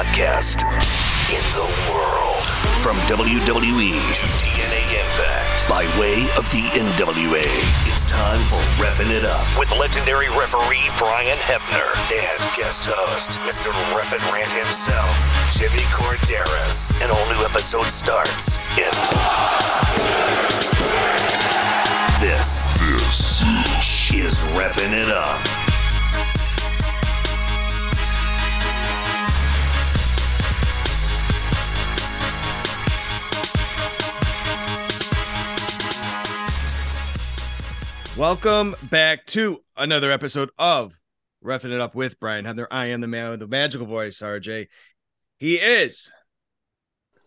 podcast in the world. From WWE to TNA Impact by way of the NWA. It's time for Reffing It Up with legendary referee Brian Hebner and guest host, Mr. Reffin Rant himself, Jimmy Korderas. An all new episode starts in. This, this is Reffing It Up. Welcome back to another episode of Reffing It Up with Brian Hebner. I am the man with the magical voice, RJ. He is,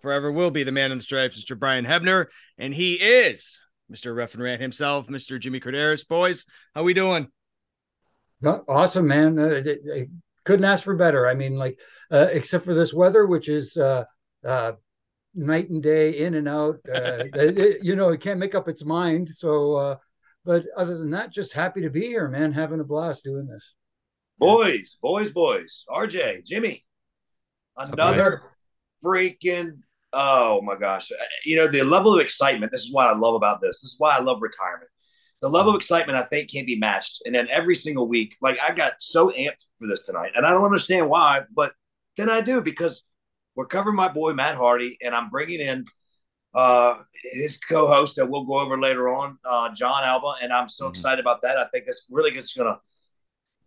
forever will be the man in the stripes, Mr. Brian Hebner, and he is Mr. Reffin Rant himself, Mr. Jimmy Korderas. Boys, how we doing? Awesome, man. Uh, couldn't ask for better. I mean, like, uh, except for this weather, which is uh, uh night and day, in and out. Uh, you know, it can't make up its mind. So, uh, but other than that, just happy to be here, man. Having a blast doing this. Boys, boys, boys. RJ, Jimmy, another freaking. Oh my gosh! Uh, you know the level of excitement. This is what I love about this. This is why I love retirement. The level of excitement I think can't be matched. And then every single week, like I got so amped for this tonight, and I don't understand why, but then I do because we're covering my boy Matt Hardy, and I'm bringing in uh, his co-host that we'll go over later on, uh, Jon Alba, and I'm so mm-hmm. excited about that. I think it's really just going to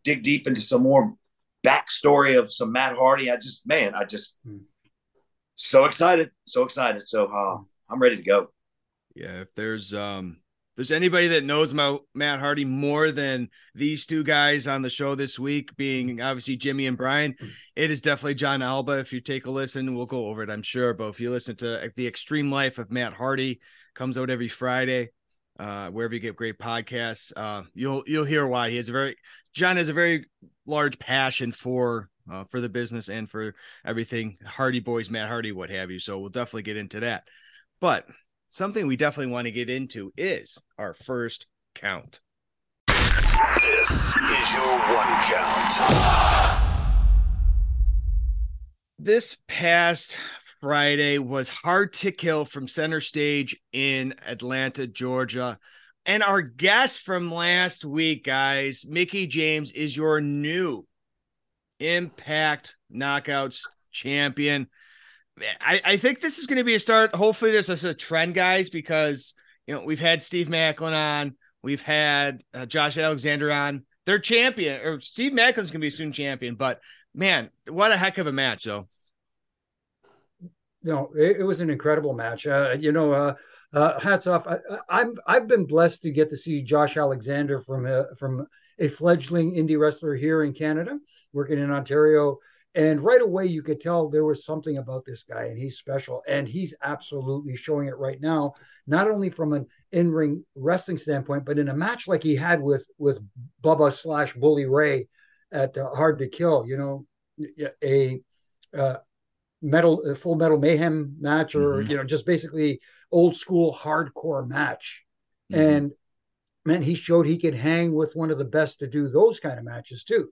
dig deep into some more backstory of some Matt Hardy. I just, man, I just mm-hmm. so excited, so excited. So uh, I'm ready to go. Yeah, if there's um there's anybody that knows about Matt Hardy more than these two guys on the show this week, being obviously Jimmy and Brian, it is definitely Jon Alba. If you take a listen, we'll go over it, I'm sure. But if you listen to the Extreme Life of Matt Hardy, comes out every Friday, uh, wherever you get great podcasts, uh, you'll you'll hear why he has a very John has a very large passion for uh, for the business and for everything Hardy Boys, Matt Hardy, what have you. So we'll definitely get into that. But something we definitely want to get into is our first count. This is your one count. This past Friday was hard to kill from center stage in Atlanta, Georgia. And our guest from last week, guys, Mickie James is your new Impact Knockouts champion. I, I think this is going to be a start. Hopefully, this is a trend, guys, because you know we've had Steve Maclin on, we've had uh, Josh Alexander on. They're champion, or Steve Maclin's going to be soon champion. But man, what a heck of a match, though. No, it, it was an incredible match. Uh, you know, uh, uh, hats off. I, I'm I've been blessed to get to see Josh Alexander from a, uh, from a fledgling indie wrestler here in Canada, working in Ontario and right away, you could tell there was something about this guy, and he's special. And he's absolutely showing it right now, not only from an in-ring wrestling standpoint, but in a match like he had with with Bubba slash Bully Ray at uh, Hard to Kill. You know, a uh, metal a full metal mayhem match, or mm-hmm. you know, just basically old school hardcore match. Mm-hmm. And man, he showed he could hang with one of the best to do those kind of matches too.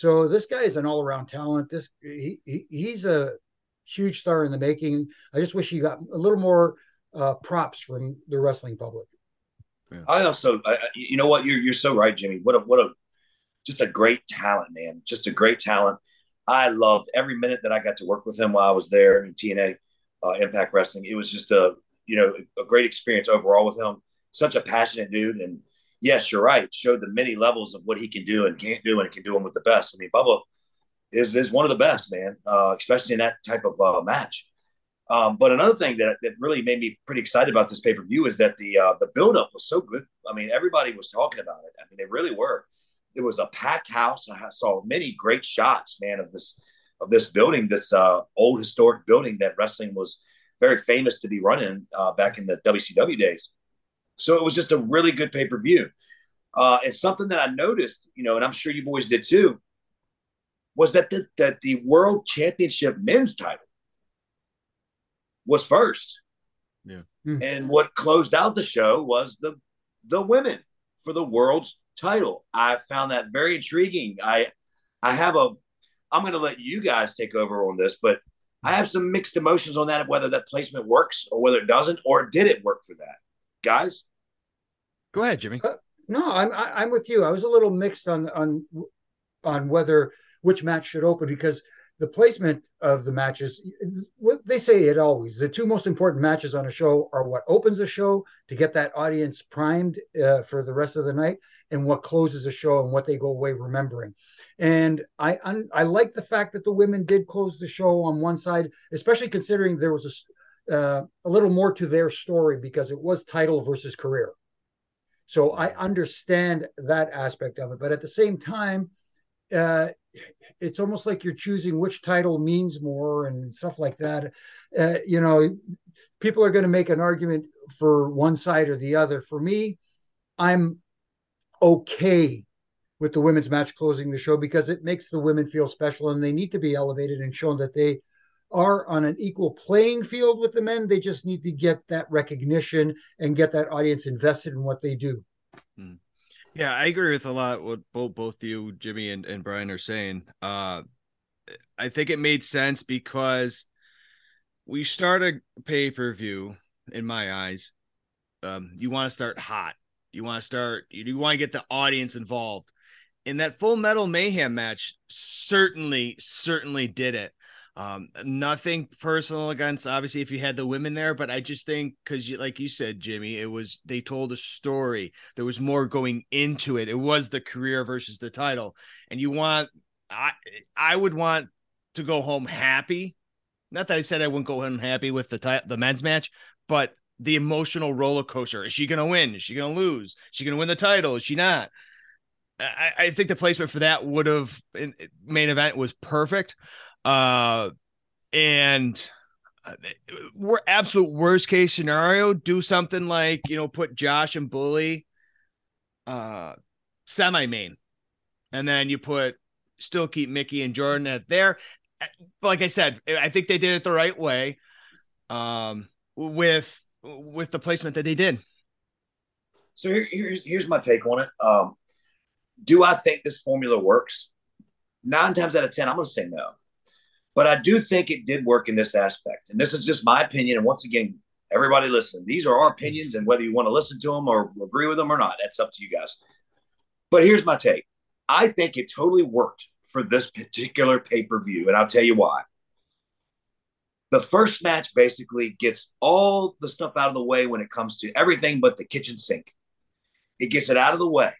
So this guy is an all around talent. This he, he, he's a huge star in the making. I just wish he got a little more uh, props from the wrestling public. Yeah. I also, I, you know what, you're you're so right, Jimmy. What a what a just a great talent, man. Just a great talent. I loved every minute that I got to work with him while I was there in TNA uh, Impact Wrestling. It was just a you know a great experience overall with him. Such a passionate dude, and yes, you're right. Showed the many levels of what he can do and can't do, and can do them with the best. I mean, Bubba is is one of the best, man, uh, especially in that type of uh, match. Um, but another thing that, that really made me pretty excited about this pay per view is that the uh, the build up was so good. I mean, everybody was talking about it. I mean, they really were. It was a packed house. I saw many great shots, man, of this of this building, this uh, old historic building that wrestling was very famous to be running uh, back in the WCW days. So it was just a really good pay per view. Uh, and something that I noticed, you know, and I'm sure you boys did too, was that the, that the world championship men's title was first. Yeah. Hmm. And what closed out the show was the the women for the world's title. I found that very intriguing. I I have a I'm going to let you guys take over on this, but I have some mixed emotions on that of whether that placement works or whether it doesn't, or did it work for that, guys? Go ahead, Jimmy. Uh, no, I'm I'm with you. I was a little mixed on on on whether which match should open because the placement of the matches they say it always the two most important matches on a show are what opens a show to get that audience primed uh, for the rest of the night and what closes a show and what they go away remembering and i i like the fact that the women did close the show on one side especially considering there was a, uh, a little more to their story because it was title versus career so i understand that aspect of it but at the same time uh, it's almost like you're choosing which title means more and stuff like that. Uh, you know, people are going to make an argument for one side or the other. For me, I'm okay with the women's match closing the show because it makes the women feel special and they need to be elevated and shown that they are on an equal playing field with the men. They just need to get that recognition and get that audience invested in what they do. Hmm. Yeah, I agree with a lot what both both you, Jimmy and, and Brian are saying. Uh I think it made sense because we start a pay-per-view, in my eyes. Um, you want to start hot. You want to start, you, you want to get the audience involved. And that full metal mayhem match certainly, certainly did it. Um, nothing personal against obviously if you had the women there, but I just think because you like you said, Jimmy, it was they told a story. There was more going into it. It was the career versus the title, and you want I I would want to go home happy. Not that I said I wouldn't go home happy with the t- the men's match, but the emotional roller coaster. Is she going to win? Is she going to lose? Is she going to win the title? Is she not? I, I think the placement for that would have main event was perfect. Uh, and uh, we're absolute worst case scenario, do something like, you know, put Josh and Bully uh semi main. And then you put still keep Mickey and Jordan at there. Like I said, I think they did it the right way. Um with with the placement that they did. So here, here's here's my take on it. Um, do I think this formula works? Nine times out of ten, I'm going to say no. But I do think it did work in this aspect. And this is just my opinion. And once again, everybody listen, these are our opinions. And whether you want to listen to them or agree with them or not, that's up to you guys. But here's my take I think it totally worked for this particular pay per view. And I'll tell you why. The first match basically gets all the stuff out of the way when it comes to everything but the kitchen sink. It gets it out of the way.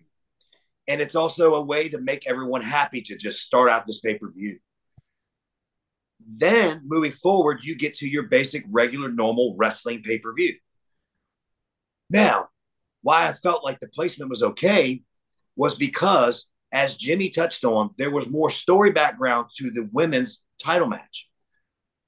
And it's also a way to make everyone happy to just start out this pay per view. Then moving forward, you get to your basic, regular, normal wrestling pay per view. Now, why I felt like the placement was okay was because, as Jimmy touched on, there was more story background to the women's title match.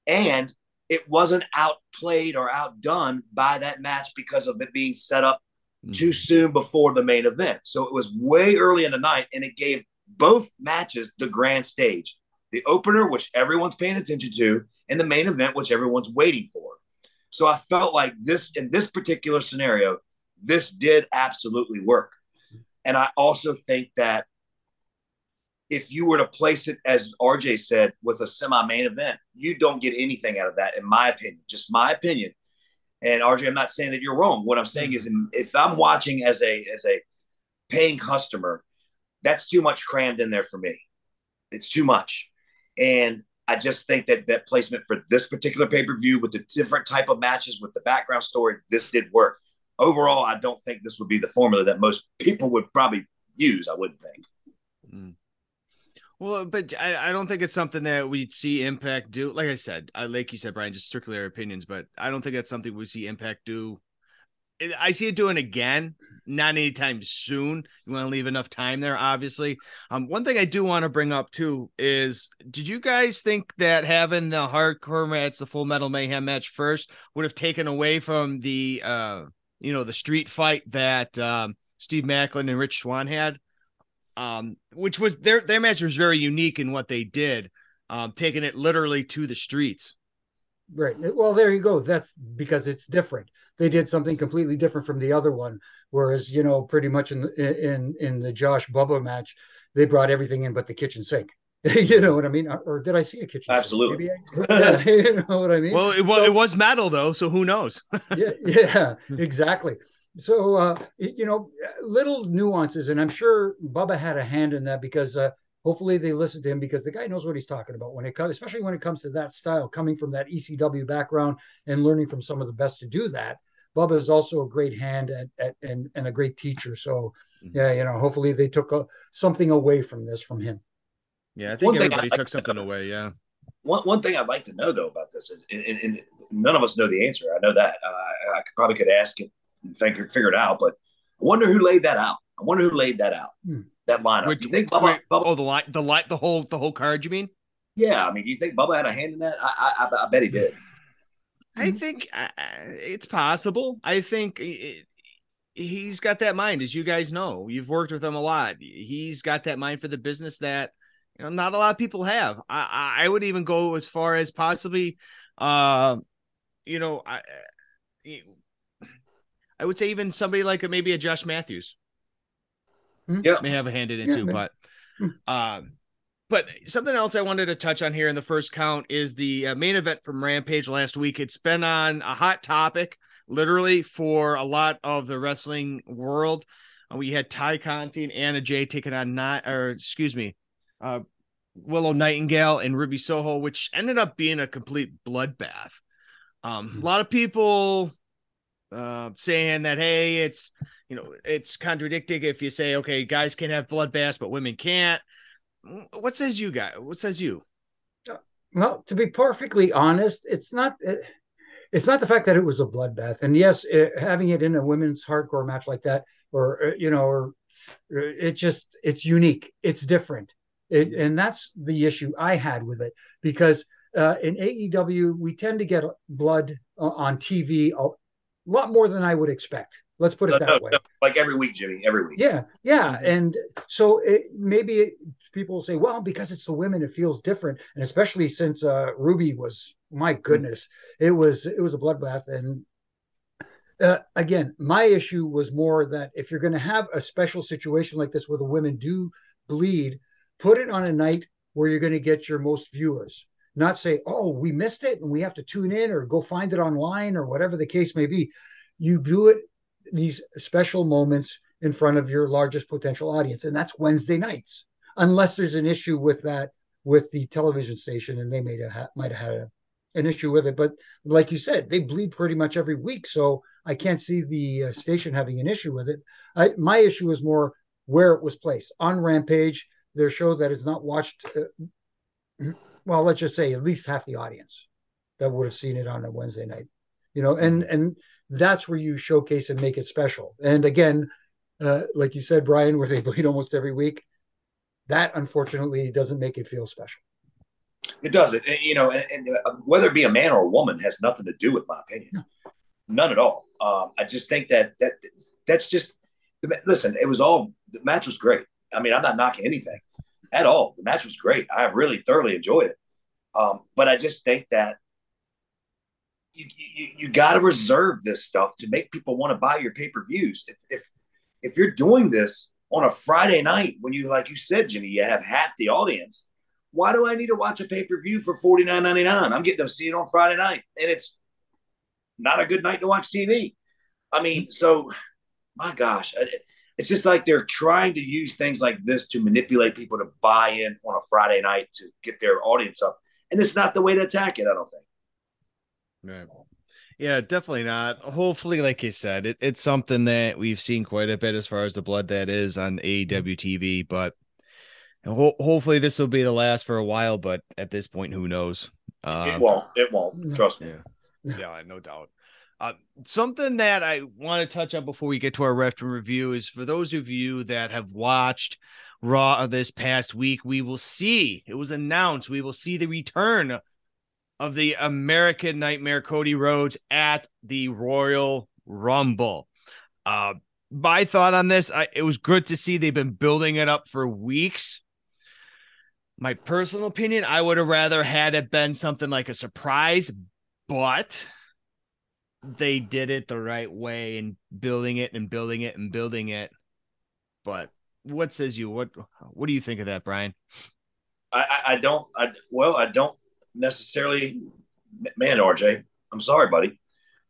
And it wasn't outplayed or outdone by that match because of it being set up mm-hmm. too soon before the main event. So it was way early in the night and it gave both matches the grand stage the opener, which everyone's paying attention to, and the main event, which everyone's waiting for. So I felt like this, in this particular scenario, this did absolutely work. And I also think that if you were to place it, as RJ said, with a semi main event, you don't get anything out of that, in my opinion, just my opinion. And RJ, I'm not saying that you're wrong. What I'm saying is, mm-hmm. if I'm watching as a as a paying customer, that's too much crammed in there for me. It's too much. And I just think that that placement for this particular pay per view with the different type of matches with the background story, this did work. Overall, I don't think this would be the formula that most people would probably use. I wouldn't think. Mm. Well, but I, I don't think it's something that we'd see Impact do. Like I said, I like you said, Brian, just strictly our opinions, but I don't think that's something we see Impact do I see it doing again, not anytime soon. You want to leave enough time there, obviously. Um, one thing I do want to bring up too is, did you guys think that having the hardcore match, the Full Metal Mayhem match first, would have taken away from the, uh, you know, the street fight that um, Steve Maclin and Rich Swann had, um, which was their their match was very unique in what they did, um, taking it literally to the streets. Right. Well, there you go. That's because it's different. They did something completely different from the other one. Whereas, you know, pretty much in in in the Josh Bubba match, they brought everything in but the kitchen sink. you know what I mean? Or did I see a kitchen? Absolutely. yeah, you know what I mean? Well, it, well, so, it was metal though, so who knows? yeah, yeah, exactly. So uh, you know, little nuances, and I'm sure Bubba had a hand in that because uh, hopefully they listen to him because the guy knows what he's talking about when it comes, especially when it comes to that style, coming from that ECW background and learning from some of the best to do that. Bubba is also a great hand at, at and, and a great teacher. So mm-hmm. yeah, you know, hopefully they took a, something away from this from him. Yeah, I think one everybody took something away. Yeah. One one thing I'd like to know though about this, and, and, and none of us know the answer. I know that uh, I, I could, probably could ask it and figure figure it out, but I wonder who laid that out. I wonder who laid that out. Hmm. That lineup. Wait, do you think Bubba, wait, Bubba, Oh, the light, the light, the whole, the whole card. You mean? Yeah, I mean, do you think Bubba had a hand in that? I, I, I bet he did. I think uh, it's possible. I think it, he's got that mind, as you guys know. You've worked with him a lot. He's got that mind for the business that you know not a lot of people have. I I would even go as far as possibly, uh, you know, I I would say even somebody like a, maybe a Josh Matthews. Hmm? Yeah, may have a hand in it yeah, too, man. but hmm. um but something else I wanted to touch on here in the first count is the uh, main event from Rampage last week. It's been on a hot topic, literally, for a lot of the wrestling world. Uh, we had Tay Conti and Anna Jay taking on not, or excuse me, uh, Willow Nightingale and Ruby Soho, which ended up being a complete bloodbath. Um, mm-hmm. A lot of people uh, saying that hey, it's you know it's contradicting if you say okay, guys can have bloodbaths but women can't what says you guy? What says you? Well, to be perfectly honest, it's not. It's not the fact that it was a bloodbath, and yes, it, having it in a women's hardcore match like that, or uh, you know, or uh, it just it's unique, it's different, it, and that's the issue I had with it because uh, in AEW we tend to get blood on TV a lot more than I would expect. Let's put it no, that no, way. No, like every week, Jimmy, every week. Yeah, yeah, and so it, maybe it, people say, well, because it's the women, it feels different, and especially since uh, Ruby was, my goodness, it was it was a bloodbath, and uh, again, my issue was more that if you're going to have a special situation like this where the women do bleed, put it on a night where you're going to get your most viewers. Not say, oh, we missed it and we have to tune in or go find it online or whatever the case may be. You do it these special moments in front of your largest potential audience, and that's Wednesday nights, unless there's an issue with that with the television station, and they may have might have had a, an issue with it. But like you said, they bleed pretty much every week, so I can't see the uh, station having an issue with it. I, my issue is more where it was placed on Rampage, their show that is not watched. Uh, well, let's just say at least half the audience that would have seen it on a Wednesday night you know and and that's where you showcase and make it special. And again, uh, like you said, Brian, where they bleed almost every week, that unfortunately doesn't make it feel special. It doesn't. You know, and, and uh, whether it be a man or a woman has nothing to do with my opinion. No. None at all. Um, I just think that that that's just listen. It was all the match was great. I mean, I'm not knocking anything at all. The match was great. I really thoroughly enjoyed it. Um, but I just think that you, you, you got to reserve this stuff to make people want to buy your pay per views. If, if if you're doing this on a Friday night when you like you said, Jimmy, you have half the audience. Why do I need to watch a pay per view for forty nine ninety nine? I'm getting to see it on Friday night, and it's not a good night to watch TV. I mean, mm-hmm. so my gosh, it's just like they're trying to use things like this to manipulate people to buy in on a Friday night to get their audience up, and it's not the way to attack it. I don't think. Right. Yeah, definitely not. Hopefully, like you said, it, it's something that we've seen quite a bit as far as the blood that is on AEW TV, but ho- hopefully this will be the last for a while. But at this point, who knows? Um, it won't. It won't. Trust me. Yeah, yeah no doubt. Uh, something that I want to touch on before we get to our ref review is for those of you that have watched Raw this past week, we will see it was announced we will see the return of the American Nightmare Cody Rhodes at the Royal Rumble. Uh, my thought on this, I, it was good to see they've been building it up for weeks. My personal opinion, I would have rather had it been something like a surprise, but they did it the right way and building it and building it and building it. But what says you? What what do you think of that, Brian? I, I don't. I well, I don't necessarily. Man, RJ, I'm sorry, buddy,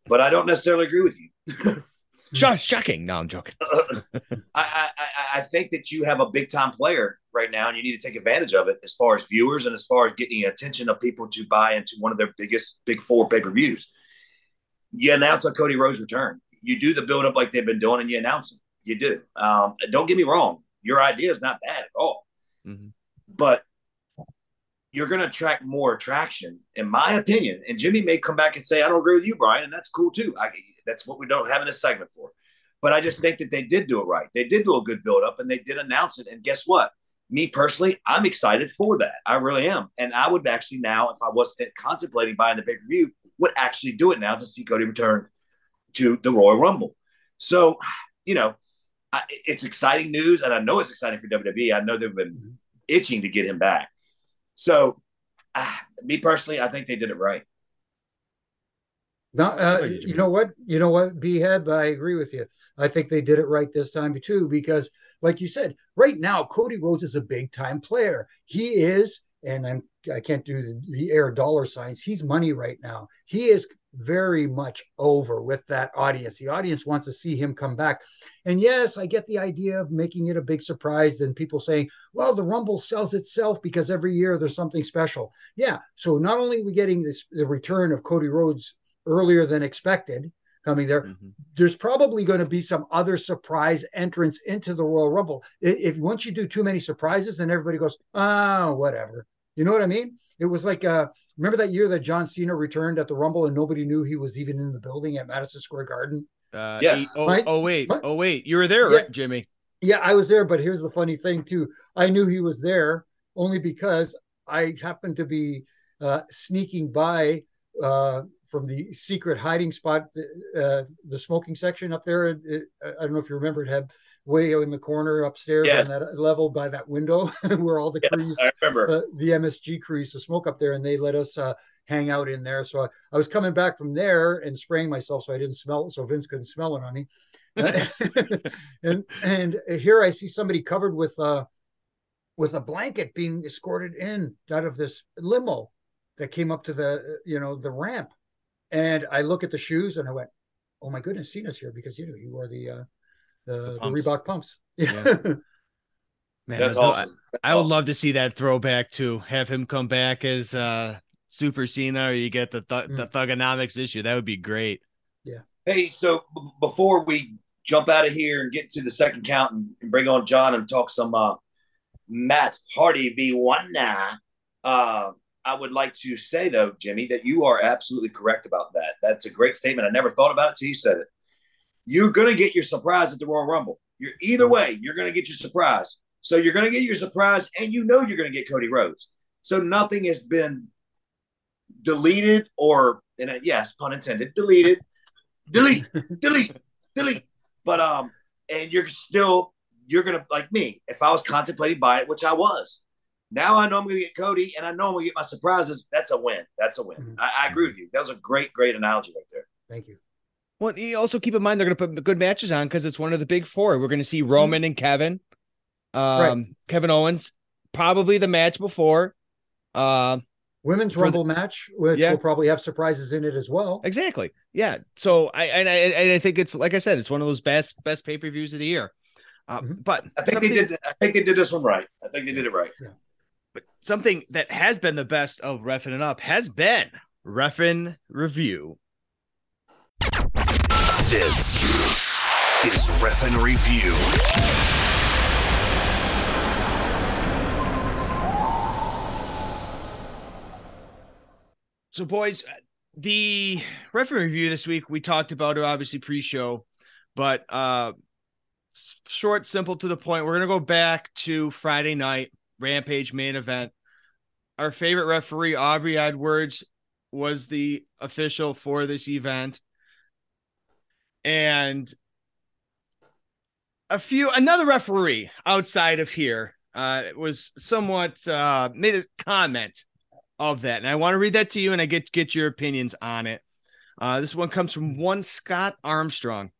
but I don't necessarily agree with you. Shocking. No, I'm joking. I, I I think that you have a big time player right now, and you need to take advantage of it as far as viewers and as far as getting attention of people to buy into one of their biggest big four pay per views. You announce a Cody Rhodes return. You do the build up like they've been doing, and you announce it. You do. Um, don't get me wrong. Your idea is not bad at all, mm-hmm. but you're going to attract more attraction, in my opinion. And Jimmy may come back and say, "I don't agree with you, Brian," and that's cool too. I, that's what we don't have in this segment for. But I just think that they did do it right. They did do a good build up, and they did announce it. And guess what? Me personally, I'm excited for that. I really am. And I would actually now, if I wasn't contemplating buying the pay per view, would actually do it now to see Cody return to the Royal Rumble. So, you know, I, it's exciting news, and I know it's exciting for WWE. I know they've been mm-hmm. itching to get him back. So, uh, me personally, I think they did it right. No, uh, you know what? You know what, Behead, I agree with you. I think they did it right this time too, because like you said, right now, Cody Rhodes is a big time player. He is, and I'm I can't do the, the air dollar signs. He's money right now. He is very much over with that audience. The audience wants to see him come back. And yes, I get the idea of making it a big surprise. Then people saying, well, the Rumble sells itself because every year there's something special. Yeah. So not only are we getting this the return of Cody Rhodes earlier than expected coming there. Mm-hmm. There's probably going to be some other surprise entrance into the Royal Rumble. If, if once you do too many surprises, then everybody goes, oh, whatever. You know what I mean? It was like, uh, remember that year that John Cena returned at the Rumble and nobody knew he was even in the building at Madison Square Garden? Uh, yes. oh, right? oh, wait. What? Oh, wait. You were there, yeah. right, Jimmy? Yeah, I was there. But here's the funny thing, too. I knew he was there only because I happened to be uh, sneaking by uh, from the secret hiding spot, uh, the smoking section up there. It, I don't know if you remember, it had way in the corner upstairs yes. on that level by that window where all the yes, crews, I remember. Uh, the MSG crews, to smoke up there, and they let us uh, hang out in there. So I, I, was coming back from there and spraying myself so I didn't smell it, so Vince couldn't smell it on me. and and here I see somebody covered with uh with a blanket being escorted in out of this limo that came up to the you know the ramp and I look at the shoes and I went, "Oh my goodness, Cena's here because you know he wore the uh, the, the, the Reebok pumps." Yeah. Man, that's awesome. I, I, would love to see that throwback to have him come back as uh, Super Cena, or you get the th- mm. the Thuganomics issue. That would be great. Yeah. Hey, so b- before we jump out of here and get to the second count and, and bring on John and talk some uh, Matt Hardy v one now, uh, I would like to say though, Jimmy, that you are absolutely correct about that. That's a great statement. I never thought about it till you said it. You're going to get your surprise at the Royal Rumble. You're either way, you're going to get your surprise. So you're going to get your surprise, and you know you're going to get Cody Rhodes. So nothing has been deleted or, and yes, pun intended, deleted, delete, delete, delete. But um, and you're still you're gonna like me. If I was contemplating buying it, which I was, now I know I'm going to get Cody, and I know I'm going to get my surprises. That's a win. That's a win. Mm-hmm. I, I, agree with you. That was a great, great analogy right there. Thank you. Well, you also keep in mind they're going to put good matches on because it's one of the big four. We're going to see Roman mm-hmm. and Kevin, um, right. Kevin Owens, probably the match before. Uh, Women's Rumble the, match, which yeah. will probably have surprises in it as well. Exactly. Yeah. So I and I, I think it's like I said, it's one of those best best pay per views of the year. Uh, mm-hmm. But I think they did. I think they did this one right. I think they did it right. Yeah. But something that has been the best of Refin Up has been Refin Review. This is Ref and Review. So, boys, the Ref and Review this week, we talked about it obviously pre show, but uh, short, simple, to the point. We're going to go back to Friday night Rampage main event. Our favorite referee, Aubrey Edwards, was the official for this event. And a few, another referee outside of here uh, was somewhat uh, made a comment of that. And I want to read that to you and I get, get your opinions on it. Uh, this one comes from one Scott Armstrong.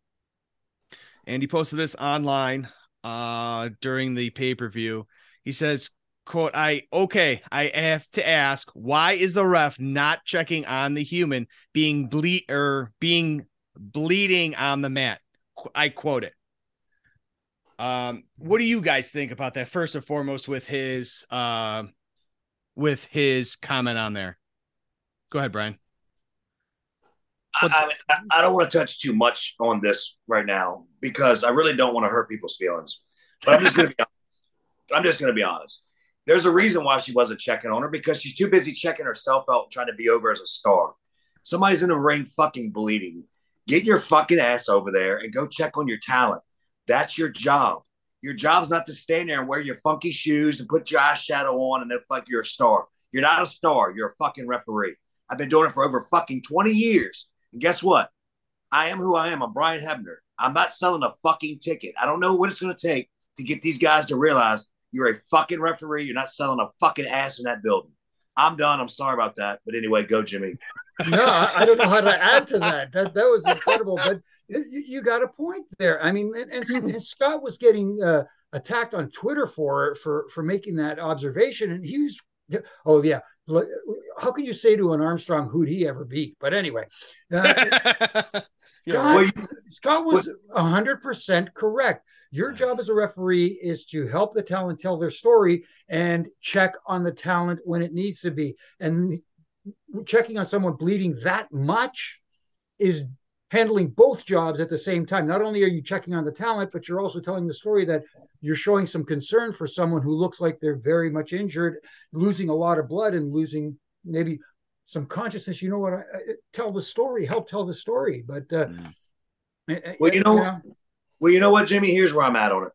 And he posted this online uh, during the pay per view. He says, quote, I okay, I have to ask, why is the ref not checking on the human being bleed or being bleeding on the mat? I quote it. Um, what do you guys think about that? First and foremost, with his uh, with his comment on there. Go ahead, Brian. I, I, I don't want to touch too much on this right now because I really don't want to hurt people's feelings. But I'm just going to be honest. I'm just going to be honest. There's a reason why she wasn't checking on her because she's too busy checking herself out, trying to be over as a star. Somebody's in the ring fucking bleeding. Get your fucking ass over there and go check on your talent. That's your job. Your job's not to stand there and wear your funky shoes and put your eyeshadow on and look like you're a star. You're not a star. You're a fucking referee. I've been doing it for over fucking 20 years. And guess what? I am who I am. I'm Brian Hebner. I'm not selling a fucking ticket. I don't know what it's going to take to get these guys to realize you're a fucking referee. You're not selling a fucking ass in that building. I'm done. I'm sorry about that. But anyway, go, Jimmy. no, I don't know how to add to that. That that was incredible. But you, you got a point there. I mean, and, and, and Scott was getting uh, attacked on Twitter for for for making that observation, and he was, oh yeah. How can you say to an Armstrong who'd he ever beat? But anyway, uh, Scott, Scott was hundred percent correct. Your job as a referee is to help the talent tell their story and check on the talent when it needs to be. And checking on someone bleeding that much is handling both jobs at the same time. Not only are you checking on the talent, but you're also telling the story that you're showing some concern for someone who looks like they're very much injured, losing a lot of blood and losing maybe some consciousness. You know what? I, I, tell the story, help tell the story. But uh, mm. well, you know, you know, well, you know what, Jimmy? Here's where I'm at on it.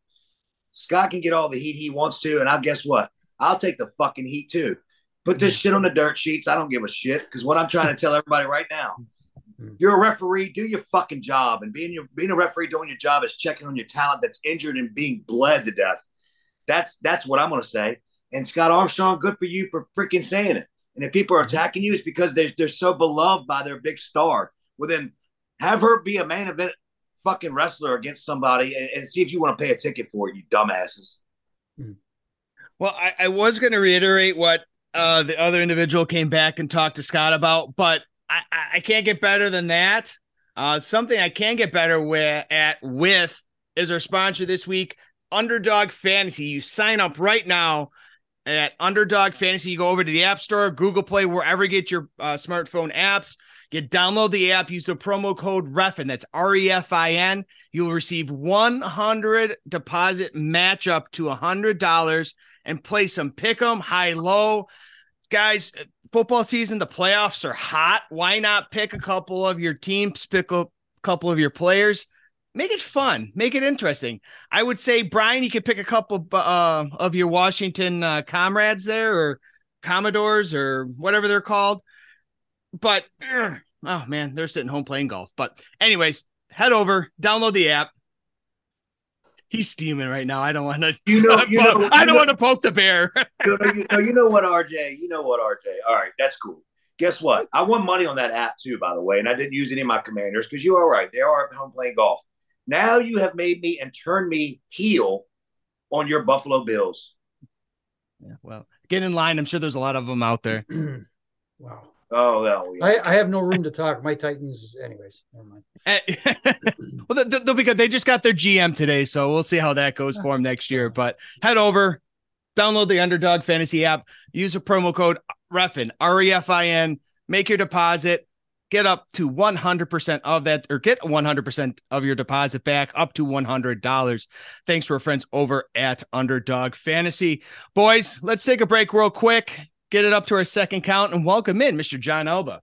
Scott can get all the heat he wants to, and I guess what? I'll take the fucking heat too. Put this shit on the dirt sheets. I don't give a shit because what I'm trying to tell everybody right now, mm-hmm. you're a referee. Do your fucking job, and being your being a referee doing your job is checking on your talent that's injured and being bled to death. That's that's what I'm gonna say. And Scott Armstrong, good for you for freaking saying it. And if people are mm-hmm. attacking you, it's because they're they're so beloved by their big star. Well, then have her be a main event fucking wrestler against somebody and, and see if you want to pay a ticket for it, you dumbasses. Hmm. Well, I, I was going to reiterate what uh, the other individual came back and talked to Scott about, but I, I can't get better than that. Uh, something I can get better with at with is our sponsor this week, Underdog Fantasy. You sign up right now at Underdog Fantasy. You go over to the App Store, Google Play, wherever you get your uh, smartphone apps. You download the app, use the promo code REFIN. That's R E F I N. You'll receive 100 deposit match up to $100 and play some pick 'em high low. Guys, football season, the playoffs are hot. Why not pick a couple of your teams, pick a couple of your players? Make it fun, make it interesting. I would say, Brian, you could pick a couple uh, of your Washington uh, comrades there or Commodores or whatever they're called but eh, oh man, they're sitting home playing golf. But anyways, head over, download the app. He's steaming right now. I don't want to. You know, you know I don't want to poke the bear. you, know, you, know, you know what, RJ? You know what, RJ? All right, that's cool. Guess what? I won money on that app too, by the way, and I didn't use any of my commanders because you are right. They are at home playing golf. Now you have made me and turned me heel on your Buffalo Bills. Yeah, well, get in line. I'm sure there's a lot of them out there. wow. Oh well, yeah. I, I, have no room to talk. My Titans, anyways. Never mind. Eh, well, they'll be good. They just got their GM today, so we'll see how that goes for them next year. But head over, download the Underdog Fantasy app, use a promo code REFIN R E F I N, make your deposit, get up to 100% of that, or get 100% of your deposit back, up to $100. Thanks to our friends over at Underdog Fantasy. Boys, let's take a break real quick get it up to our second count and welcome in Mr. Jon Alba.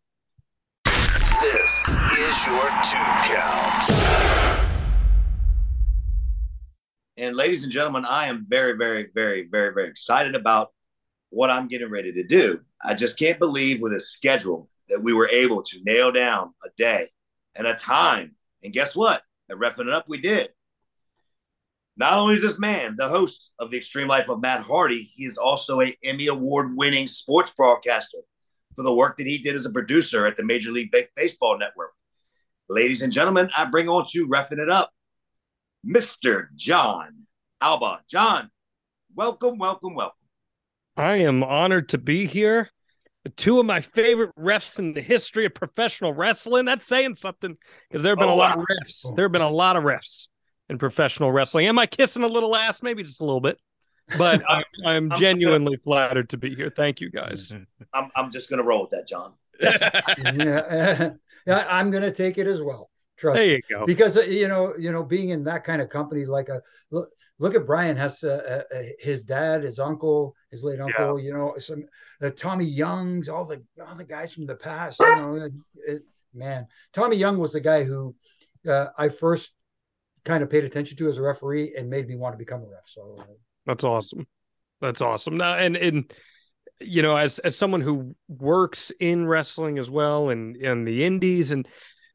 This is your two count. And ladies and gentlemen, I am very, very, very, very, very excited about what I'm getting ready to do. I just can't believe with a schedule that we were able to nail down a day and a time. And guess what? At Reffing It Up, we did. Not only is this man the host of The Extreme Life of Matt Hardy, he is also a Emmy Award winning sports broadcaster for the work that he did as a producer at the Major League Baseball Network. Ladies and gentlemen, I bring on to Reffing It Up, Mr. Jon Alba. John, welcome, welcome, welcome. I am honored to be here. Two of my favorite refs in the history of professional wrestling. That's saying something because there have been oh, a lot wow. of refs. There have been a lot of refs in professional wrestling. Am I kissing a little ass? Maybe just a little bit. But I'm, I'm genuinely flattered to be here. Thank you, guys. I'm, I'm just going to roll with that, John. yeah, yeah, I'm going to take it as well. Trust there you go. Because uh, you know, you know, being in that kind of company, like a look, look at Brian has uh, uh, his dad, his uncle, his late uncle. Yeah. You know, some uh, Tommy Young's, all the all the guys from the past. You know, it, man, Tommy Young was the guy who uh, I first kind of paid attention to as a referee and made me want to become a ref. So that's awesome. That's awesome. Now, and and you know, as as someone who works in wrestling as well and in the indies and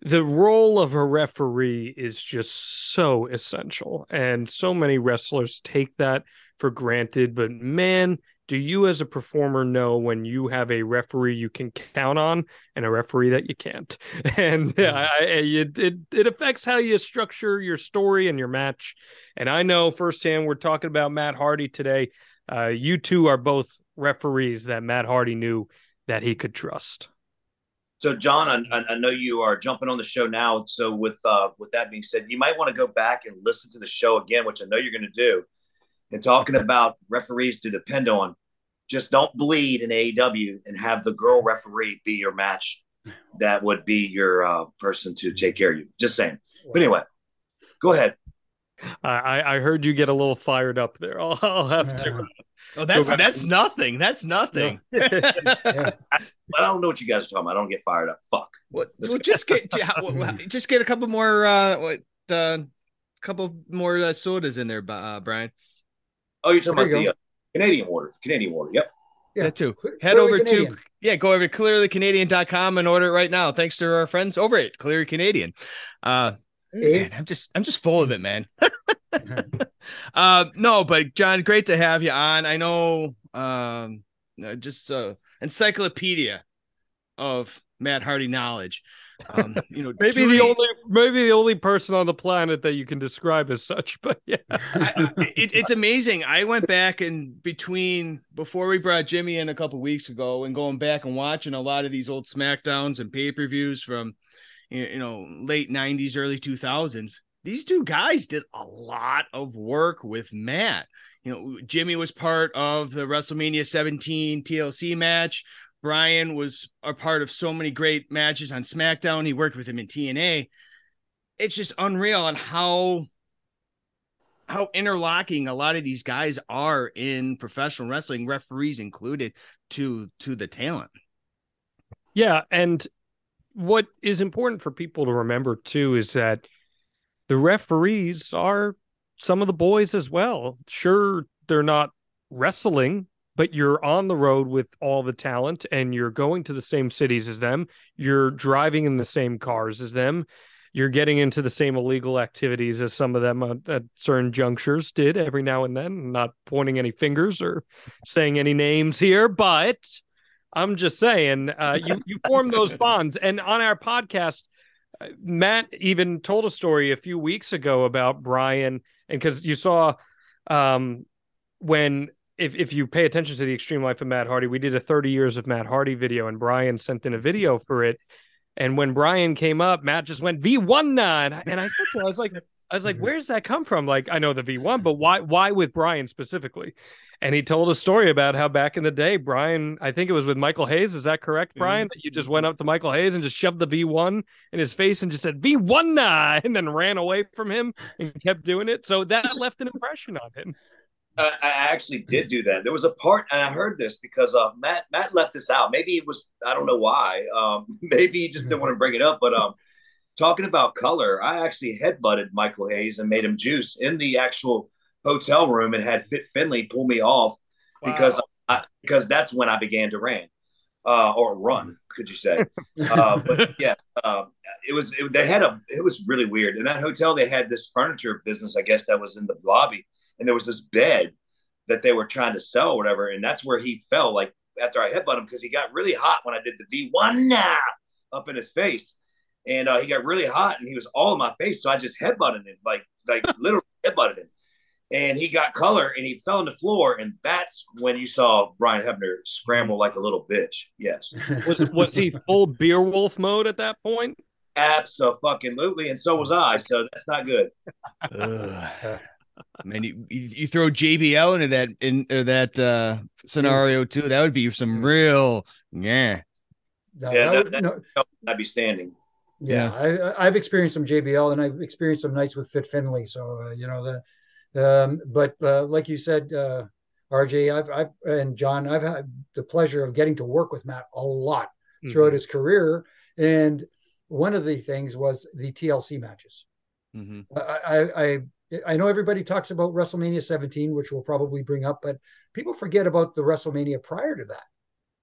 the role of a referee is just so essential and so many wrestlers take that for granted but man do you as a performer know when you have a referee you can count on and a referee that you can't and mm-hmm. I, it, it, it affects how you structure your story and your match and i know firsthand we're talking about matt hardy today uh, you two are both referees that matt hardy knew that he could trust so, John, I, I, know you are jumping on the show now. So, with uh, with that being said, you might want to go back and listen to the show again, which I know you're going to do. And talking about referees to depend on, just don't bleed in AEW and have the girl referee be your match. That would be your uh, person to take care of you. Just saying. But anyway, go ahead. I, I heard you get a little fired up there. I'll, I'll have to Oh, that's that's nothing. That's nothing. yeah. I, I, don't know what you guys are talking about. I don't get fired up. Fuck. Well, well just get just get a couple more uh what uh couple more uh, sodas in there, uh, Brian. Oh, you're talking there about you the uh, Canadian water. Canadian water. Yep. Yeah, that too. Head Clearly over Canadian. to yeah, go over to clearlycanadian.com and order it right now. Thanks to our friends over at Clearly Canadian. Uh man, I'm just I'm just full of it, man. uh, no, but John, great to have you on. I know, um, uh, just uh, encyclopedia of Matt Hardy knowledge. Um, you know, maybe the only maybe the only person on the planet that you can describe as such. But yeah, I, it, it's amazing. I went back and between before we brought Jimmy in a couple weeks ago, and going back and watching a lot of these old Smackdowns and pay per views from you know late '90s, early 2000s these two guys did a lot of work with Matt. You know, Jimmy was part of the WrestleMania 17 TLC match. Brian was a part of so many great matches on SmackDown. He worked with him in TNA. It's just unreal on how how interlocking a lot of these guys are in professional wrestling, referees included, to to the talent. Yeah, and what is important for people to remember too is that the referees are some of the boys as well. Sure, they're not wrestling, but you're on the road with all the talent and you're going to the same cities as them. You're driving in the same cars as them. You're getting into the same illegal activities as some of them at, at certain junctures did every now and then. I'm not pointing any fingers or saying any names here, but I'm just saying uh, you you form those bonds. And on our podcast, Matt even told a story a few weeks ago about Brian, and because you saw um, when if if you pay attention to the extreme life of Matt Hardy, we did a 30 years of Matt Hardy video, and Brian sent in a video for it. And when Brian came up, Matt just went V1 nine, and I, I was like, I was like, where does that come from? Like, I know the V1, but why why with Brian specifically? and he told a story about how back in the day, Brian, I think it was with Michael Hayes. Is that correct, Brian? Mm-hmm. That you just went up to Michael Hayes and just shoved the V1 in his face and just said V1 nah, and then ran away from him and kept doing it. So that left an impression on him. I actually did do that. There was a part, and I heard this because uh, Matt Matt left this out. Maybe it was I don't know why. Um, maybe he just didn't want to bring it up. But um, talking about color, I actually headbutted Michael Hayes and made him juice in the actual hotel room and had Fit Finlay pull me off wow. because I, because that's when I began to run uh, or run, could you say? uh, but yeah, um, it was it, they had a it was really weird. In that hotel, they had this furniture business, I guess, that was in the lobby, and there was this bed that they were trying to sell, or whatever, and that's where he fell. Like after I headbutt him because he got really hot when I did the V one now up in his face. And uh, he got really hot, and he was all in my face. So I just headbutted him, like like literally headbutted him and he got color and he fell on the floor. And that's when you saw Brian Hebner scramble like a little bitch. Yes. Was was he full beer wolf mode at that point? Absolutely. And so was I. So that's not good. Ugh. I mean, you, you throw JBL into that in or that uh, scenario too. That would be some real yeah. No, Yeah, that that- would- that- no, I'd be standing. yeah, I, I've experienced some JBL and I've experienced some nights with Fit Finlay. So uh, you know the, um, but uh, like you said, uh, RJ, I've, I've and John, I've had the pleasure of getting to work with Matt a lot throughout his career, and one of the things was the TLC matches. Mhm. I, I I I know everybody talks about WrestleMania 17, which we'll probably bring up, but people forget about the WrestleMania prior to that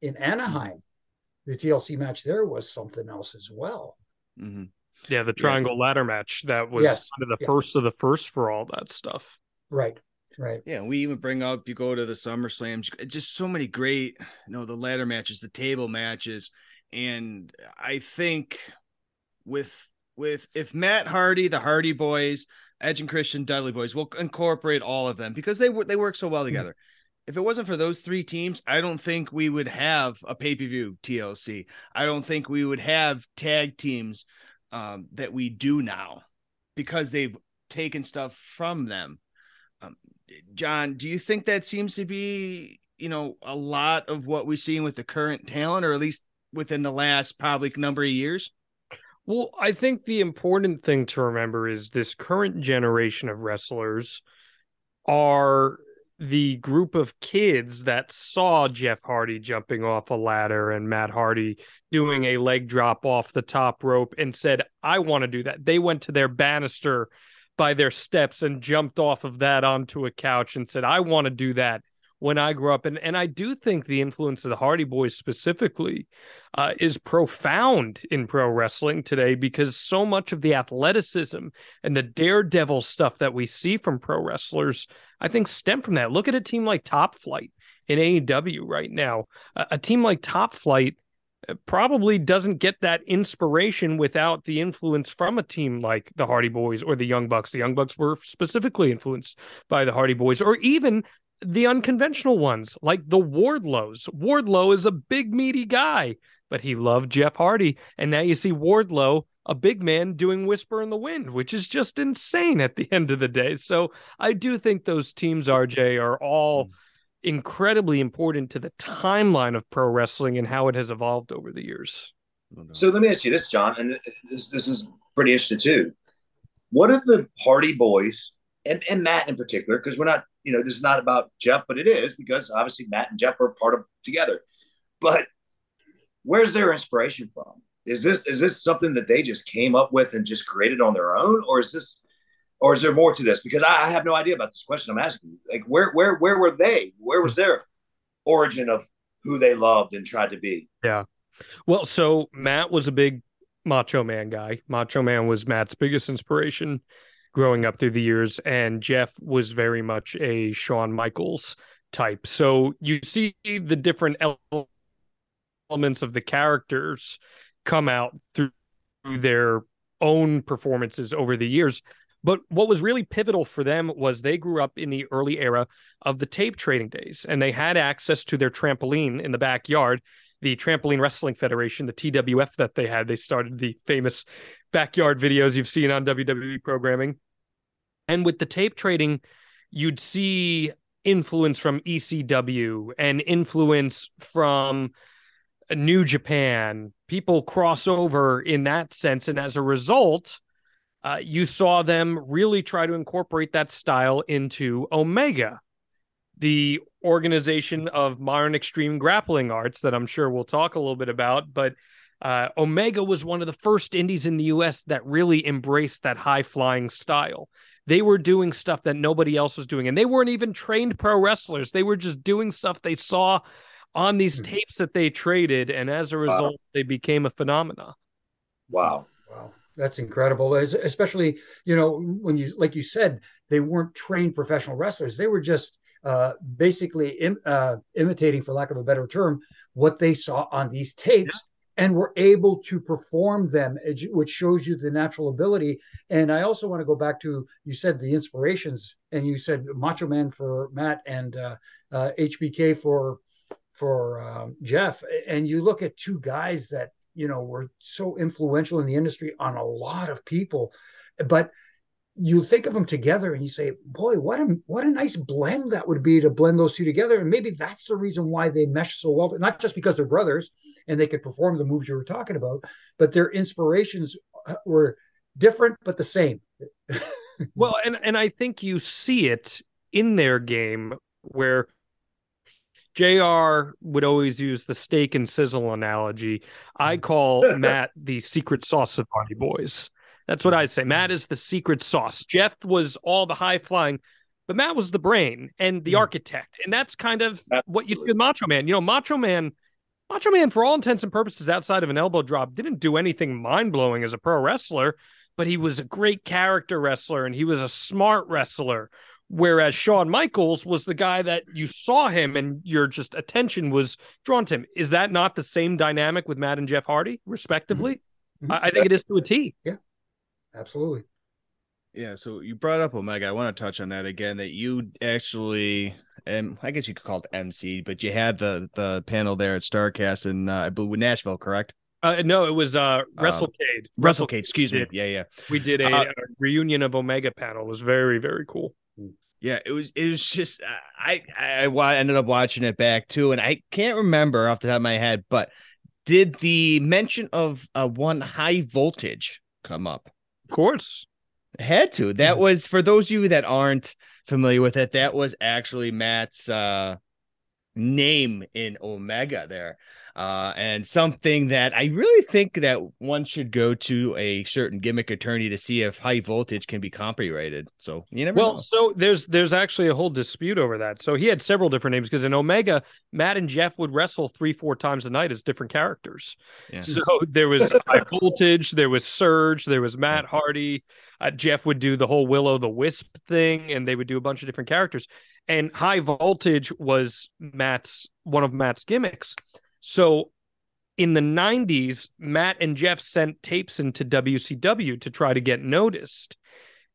in Anaheim. The TLC match there was something else as well. Mhm. Yeah, the triangle ladder match that was Yes, kind of the yeah. first of the first for all that stuff. Right, right. Yeah, we even bring up you go to the Summer Slams, just so many great, you know, the ladder matches, the table matches, and I think with with if Matt Hardy, the Hardy Boys, Edge and Christian Dudley Boys, will incorporate all of them because they wo- they work so well together. If it wasn't for those three teams, I don't think we would have a pay per view TLC. I don't think we would have tag teams um, that we do now because they've taken stuff from them. Um, John, do you think that seems to be, you know, a lot of what we're seeing with the current talent, or at least within the last probably number of years? Well, I think the important thing to remember is this current generation of wrestlers are the group of kids that saw Jeff Hardy jumping off a ladder and Matt Hardy doing a leg drop off the top rope and said, I want to do that. They went to their banister by their steps and jumped off of that onto a couch and said, I want to do that when I grew up. And, and I do think the influence of the Hardy Boys specifically uh, is profound in pro wrestling today because so much of the athleticism and the daredevil stuff that we see from pro wrestlers, I think, stem from that. Look at a team like Top Flight in AEW right now. A, a team like Top Flight uh, probably doesn't get that inspiration without the influence from a team like the Hardy Boys or the Young Bucks. The Young Bucks were specifically influenced by the Hardy Boys, or even the unconventional ones like the Wardlows. Wardlow is a big, meaty guy, but he loved Jeff Hardy. And now you see Wardlow, a big man, doing Whisper in the Wind, which is just insane at the end of the day. So I do think those teams, RJ, are all hmm. incredibly important to the timeline of pro wrestling and how it has evolved over the years. Oh, so let me ask you this, John, and this, this is pretty interesting too. What are the Hardy Boys and, and Matt in particular? Because we're not, you know, this is not about Jeff, but it is because obviously Matt and Jeff are part of together. But where's their inspiration from? Is this is this something that they just came up with and just created on their own, or is this, or is there more to this? Because I, I have no idea about this question I'm asking. Like, where where where were they? Where was their origin of who they loved and tried to be? Yeah. Well, so Matt was a big Macho Man guy. Macho Man was Matt's biggest inspiration growing up through the years, and Jeff was very much a Shawn Michaels type. So you see the different elements of the characters come out through their own performances over the years. But what was really pivotal for them was they grew up in the early era of the tape trading days, and they had access to their trampoline in the backyard the Trampoline Wrestling Federation, the TWF that they had. They started the famous backyard videos you've seen on WWE programming. And with the tape trading, you'd see influence from ECW and influence from New Japan. People cross over in that sense. And as a result, uh, you saw them really try to incorporate that style into Omega, the organization of modern extreme grappling arts that I'm sure we'll talk a little bit about. But uh, Omega was one of the first indies in the US that really embraced that high flying style. They were doing stuff that nobody else was doing, and they weren't even trained pro wrestlers. They were just doing stuff they saw on these Mhm. tapes that they traded, and as a result, they became a phenomena. Wow. Wow, that's incredible. Es- Especially, you know, when you, like you said, they weren't trained professional wrestlers. They were just uh, basically Im- uh, imitating, for lack of a better term, what they saw on these tapes and we were able to perform them, which shows you the natural ability. And I also want to go back to you said the inspirations, and you said Macho Man for Matt and uh, uh, HBK for for um, Jeff. And you look at two guys that you know were so influential in the industry on a lot of people, but you think of them together and you say, boy, what a what a nice blend that would be to blend those two together. And maybe that's the reason why they mesh so well, not just because they're brothers and they could perform the moves you were talking about, but their inspirations uh, were different but the same. well, and and I think you see it in their game where JR would always use the steak and sizzle analogy. I call Matt the secret sauce of Hardy Boys that's what I'd say. Matt is the secret sauce. Jeff was all the high flying, but Matt was the brain and the architect. And that's kind of Absolutely. what you do with Macho Man. You know, Macho Man, Macho Man, for all intents and purposes, outside of an elbow drop, didn't do anything mind blowing as a pro wrestler, but he was a great character wrestler and he was a smart wrestler. Whereas Shawn Michaels was the guy that you saw him and your just attention was drawn to him. Is that not the same dynamic with Matt and Jeff Hardy, respectively? Mm-hmm. I, I think it is to a T. Yeah absolutely. Yeah, so you brought up Omega. I want to touch on that again. That you actually, and I guess you could call it MC, but you had the the panel there at Starcast in uh, I believe Nashville, correct? Uh, no, it was uh, WrestleCade. Uh, WrestleCade, excuse me. Yeah, yeah. We did a, uh, a, reunion of Omega panel. It was very, very cool. Yeah, it was. It was just I, I I ended up watching it back too, and I can't remember off the top of my head, but did the mention of uh, one high voltage come up? Of course. Had to. That was for those of you that aren't familiar with it, that was actually Matt's uh name in Omega there uh, and something that I really think that one should go to a certain gimmick attorney to see if high voltage can be copyrighted. So you never. Well, know. so there's there's actually a whole dispute over that. So he had several different names because in Omega, Matt and Jeff would wrestle three four times a night as different characters. Yeah. So there was high voltage, there was Surge, there was Matt Hardy. Uh, Jeff would do the whole Willow the Wisp thing, and they would do a bunch of different characters. And high voltage was Matt's one of Matt's gimmicks. So in the 90s, Matt and Jeff sent tapes into WCW to try to get noticed.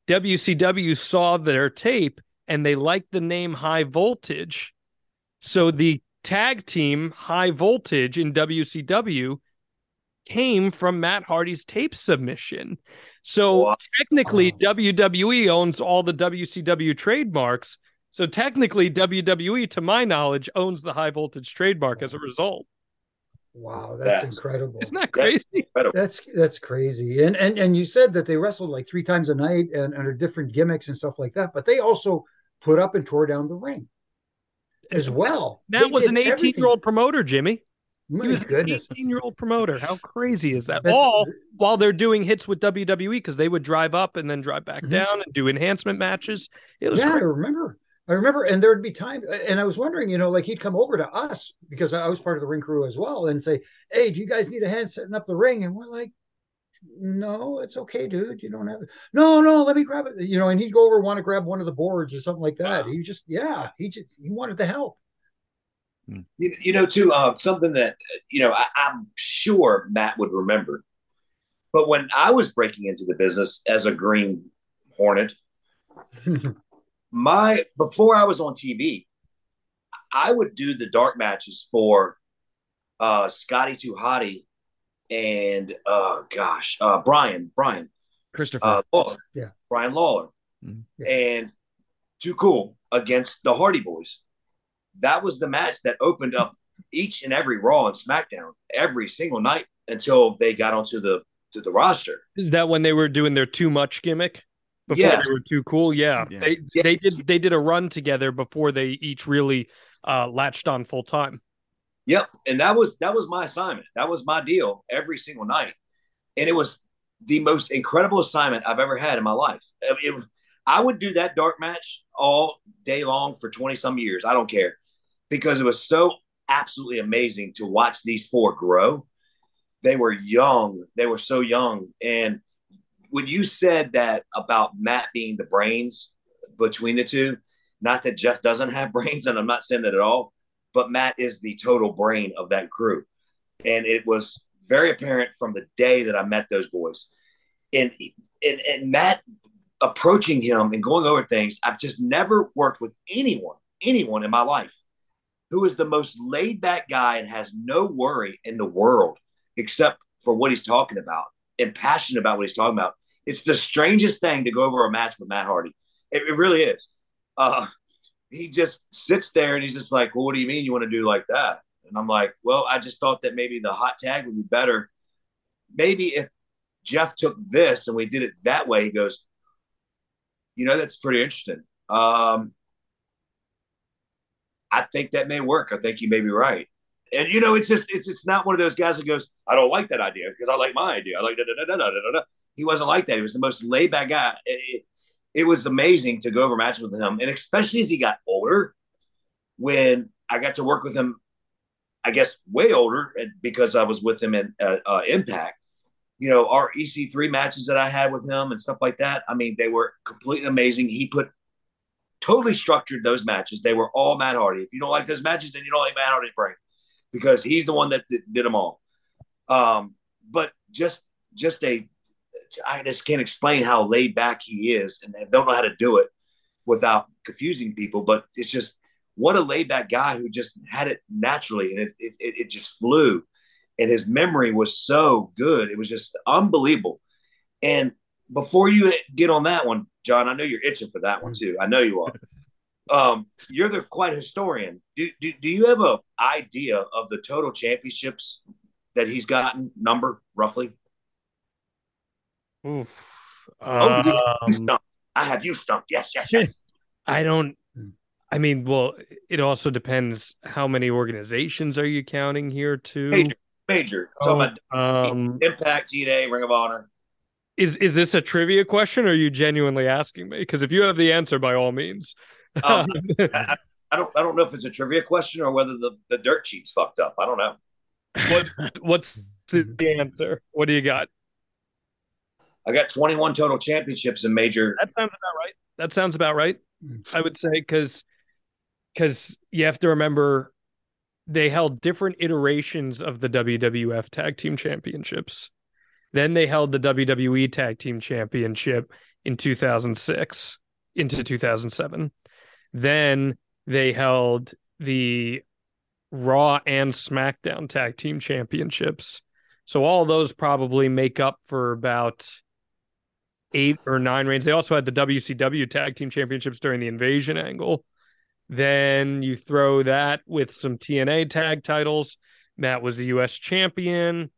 WCW saw their tape and they liked the name High Voltage. So the tag team High Voltage in WCW came from Matt Hardy's tape submission. So wow. technically, WWE owns all the WCW trademarks. So technically, WWE, to my knowledge, owns the High Voltage trademark as a result. Wow, that's, that's, incredible. Isn't that crazy? That's, that's that's crazy. And and and you said that they wrestled like three times a night and under different gimmicks and stuff like that, but they also put up and tore down the ring as well. That was an 18 year old promoter, Jimmy. My he was goodness. an 18 year old promoter. How crazy is that? That's, All while they're doing hits with WWE because they would drive up and then drive back mm-hmm. down and do enhancement matches. It was yeah, crazy. I remember. I remember, and there would be time, and I was wondering, you know, like he'd come over to us because I was part of the ring crew as well, and say, "Hey, do you guys need a hand setting up the ring?" And we're like, "No, it's okay, dude. You don't have it. No, no, let me grab it." You know, and he'd go over want to grab one of the boards or something like that. Wow. He just, yeah, he just he wanted the help. Hmm. You, you know, too, uh, something that you know I, I'm sure Matt would remember, but when I was breaking into the business as a Green Hornet. my before I was on TV, I would do the dark matches for uh Scotty 2 Hotty and uh gosh, uh Brian, Brian. Christopher. Uh, Lawler, yeah. Brian Lawler. Mm-hmm. And Too Cool against the Hardy Boys. That was the match that opened up each and every Raw and SmackDown every single night until they got onto the to the roster. Is that when they were doing their too much gimmick? Before yes. they were too cool. Yeah. yeah. They yeah. they did they did a run together before they each really uh latched on full time. Yep. And that was that was my assignment. That was my deal every single night. And it was the most incredible assignment I've ever had in my life. It was, I would do that dark match all day long for 20 some years. I don't care. Because it was so absolutely amazing to watch these four grow. They were young. They were so young. And when you said that about Matt being the brains between the two, not that Jeff doesn't have brains, and I'm not saying that at all, but Matt is the total brain of that crew. And it was very apparent from the day that I met those boys. And and, and Matt approaching him and going over things, I've just never worked with anyone, anyone in my life who is the most laid back guy and has no worry in the world except for what he's talking about and passionate about what he's talking about. It's the strangest thing to go over a match with Matt Hardy. It, it really is. Uh, he just sits there and he's just like, well, what do you mean you want to do like that? And I'm like, well, I just thought that maybe the hot tag would be better. Maybe if Jeff took this and we did it that way, he goes, you know, that's pretty interesting. Um, I think that may work. I think you may be right. And you know, it's just it's it's not one of those guys that goes, I don't like that idea because I like my idea. I like da da da da da da. He wasn't like that. He was the most laid back guy. It, it, it was amazing to go over matches with him, and especially as he got older. When I got to work with him, I guess way older because I was with him in uh, uh, Impact. You know, our EC3 matches that I had with him and stuff like that. I mean, they were completely amazing. He put totally structured those matches. They were all Matt Hardy. If you don't like those matches, then you don't like Matt Hardy's brain because he's the one that did them all. Um, but just just a I just can't explain how laid back he is, and I don't know how to do it without confusing people. But it's just what a laid back guy who just had it naturally, and it, it it just flew, and his memory was so good. It was just unbelievable. And before you get on that one, John, I know you're itching for that one too. I know you are. Um, you're the quite historian. Do, do, do you have a idea of the total championships that he's gotten number roughly? Oof. Oh, you, you stumped. I have you stumped. Yes, yes, yes. I don't. I mean, well, it also depends how many organizations are you counting here too. Major, major. Oh, Talking about um, Impact, TNA, Ring of Honor. is is this a trivia question, or are you genuinely asking me? Because if you have the answer, by all means. Um, I, I don't. I don't know if it's a trivia question or whether the, the dirt sheet's fucked up. I don't know. what what's the answer? What do you got? I got 21 total championships in major. That sounds about right. That sounds about right. I would say because because you have to remember they held different iterations of the WWF Tag Team Championships. Then they held the WWE Tag Team Championship in 2006 into 2007. Then they held the Raw and SmackDown Tag Team Championships. So all those probably make up for about eight or nine reigns. They also had the WCW Tag Team Championships during the Invasion angle. Then you throw that with some TNA tag titles. Matt was the US champion,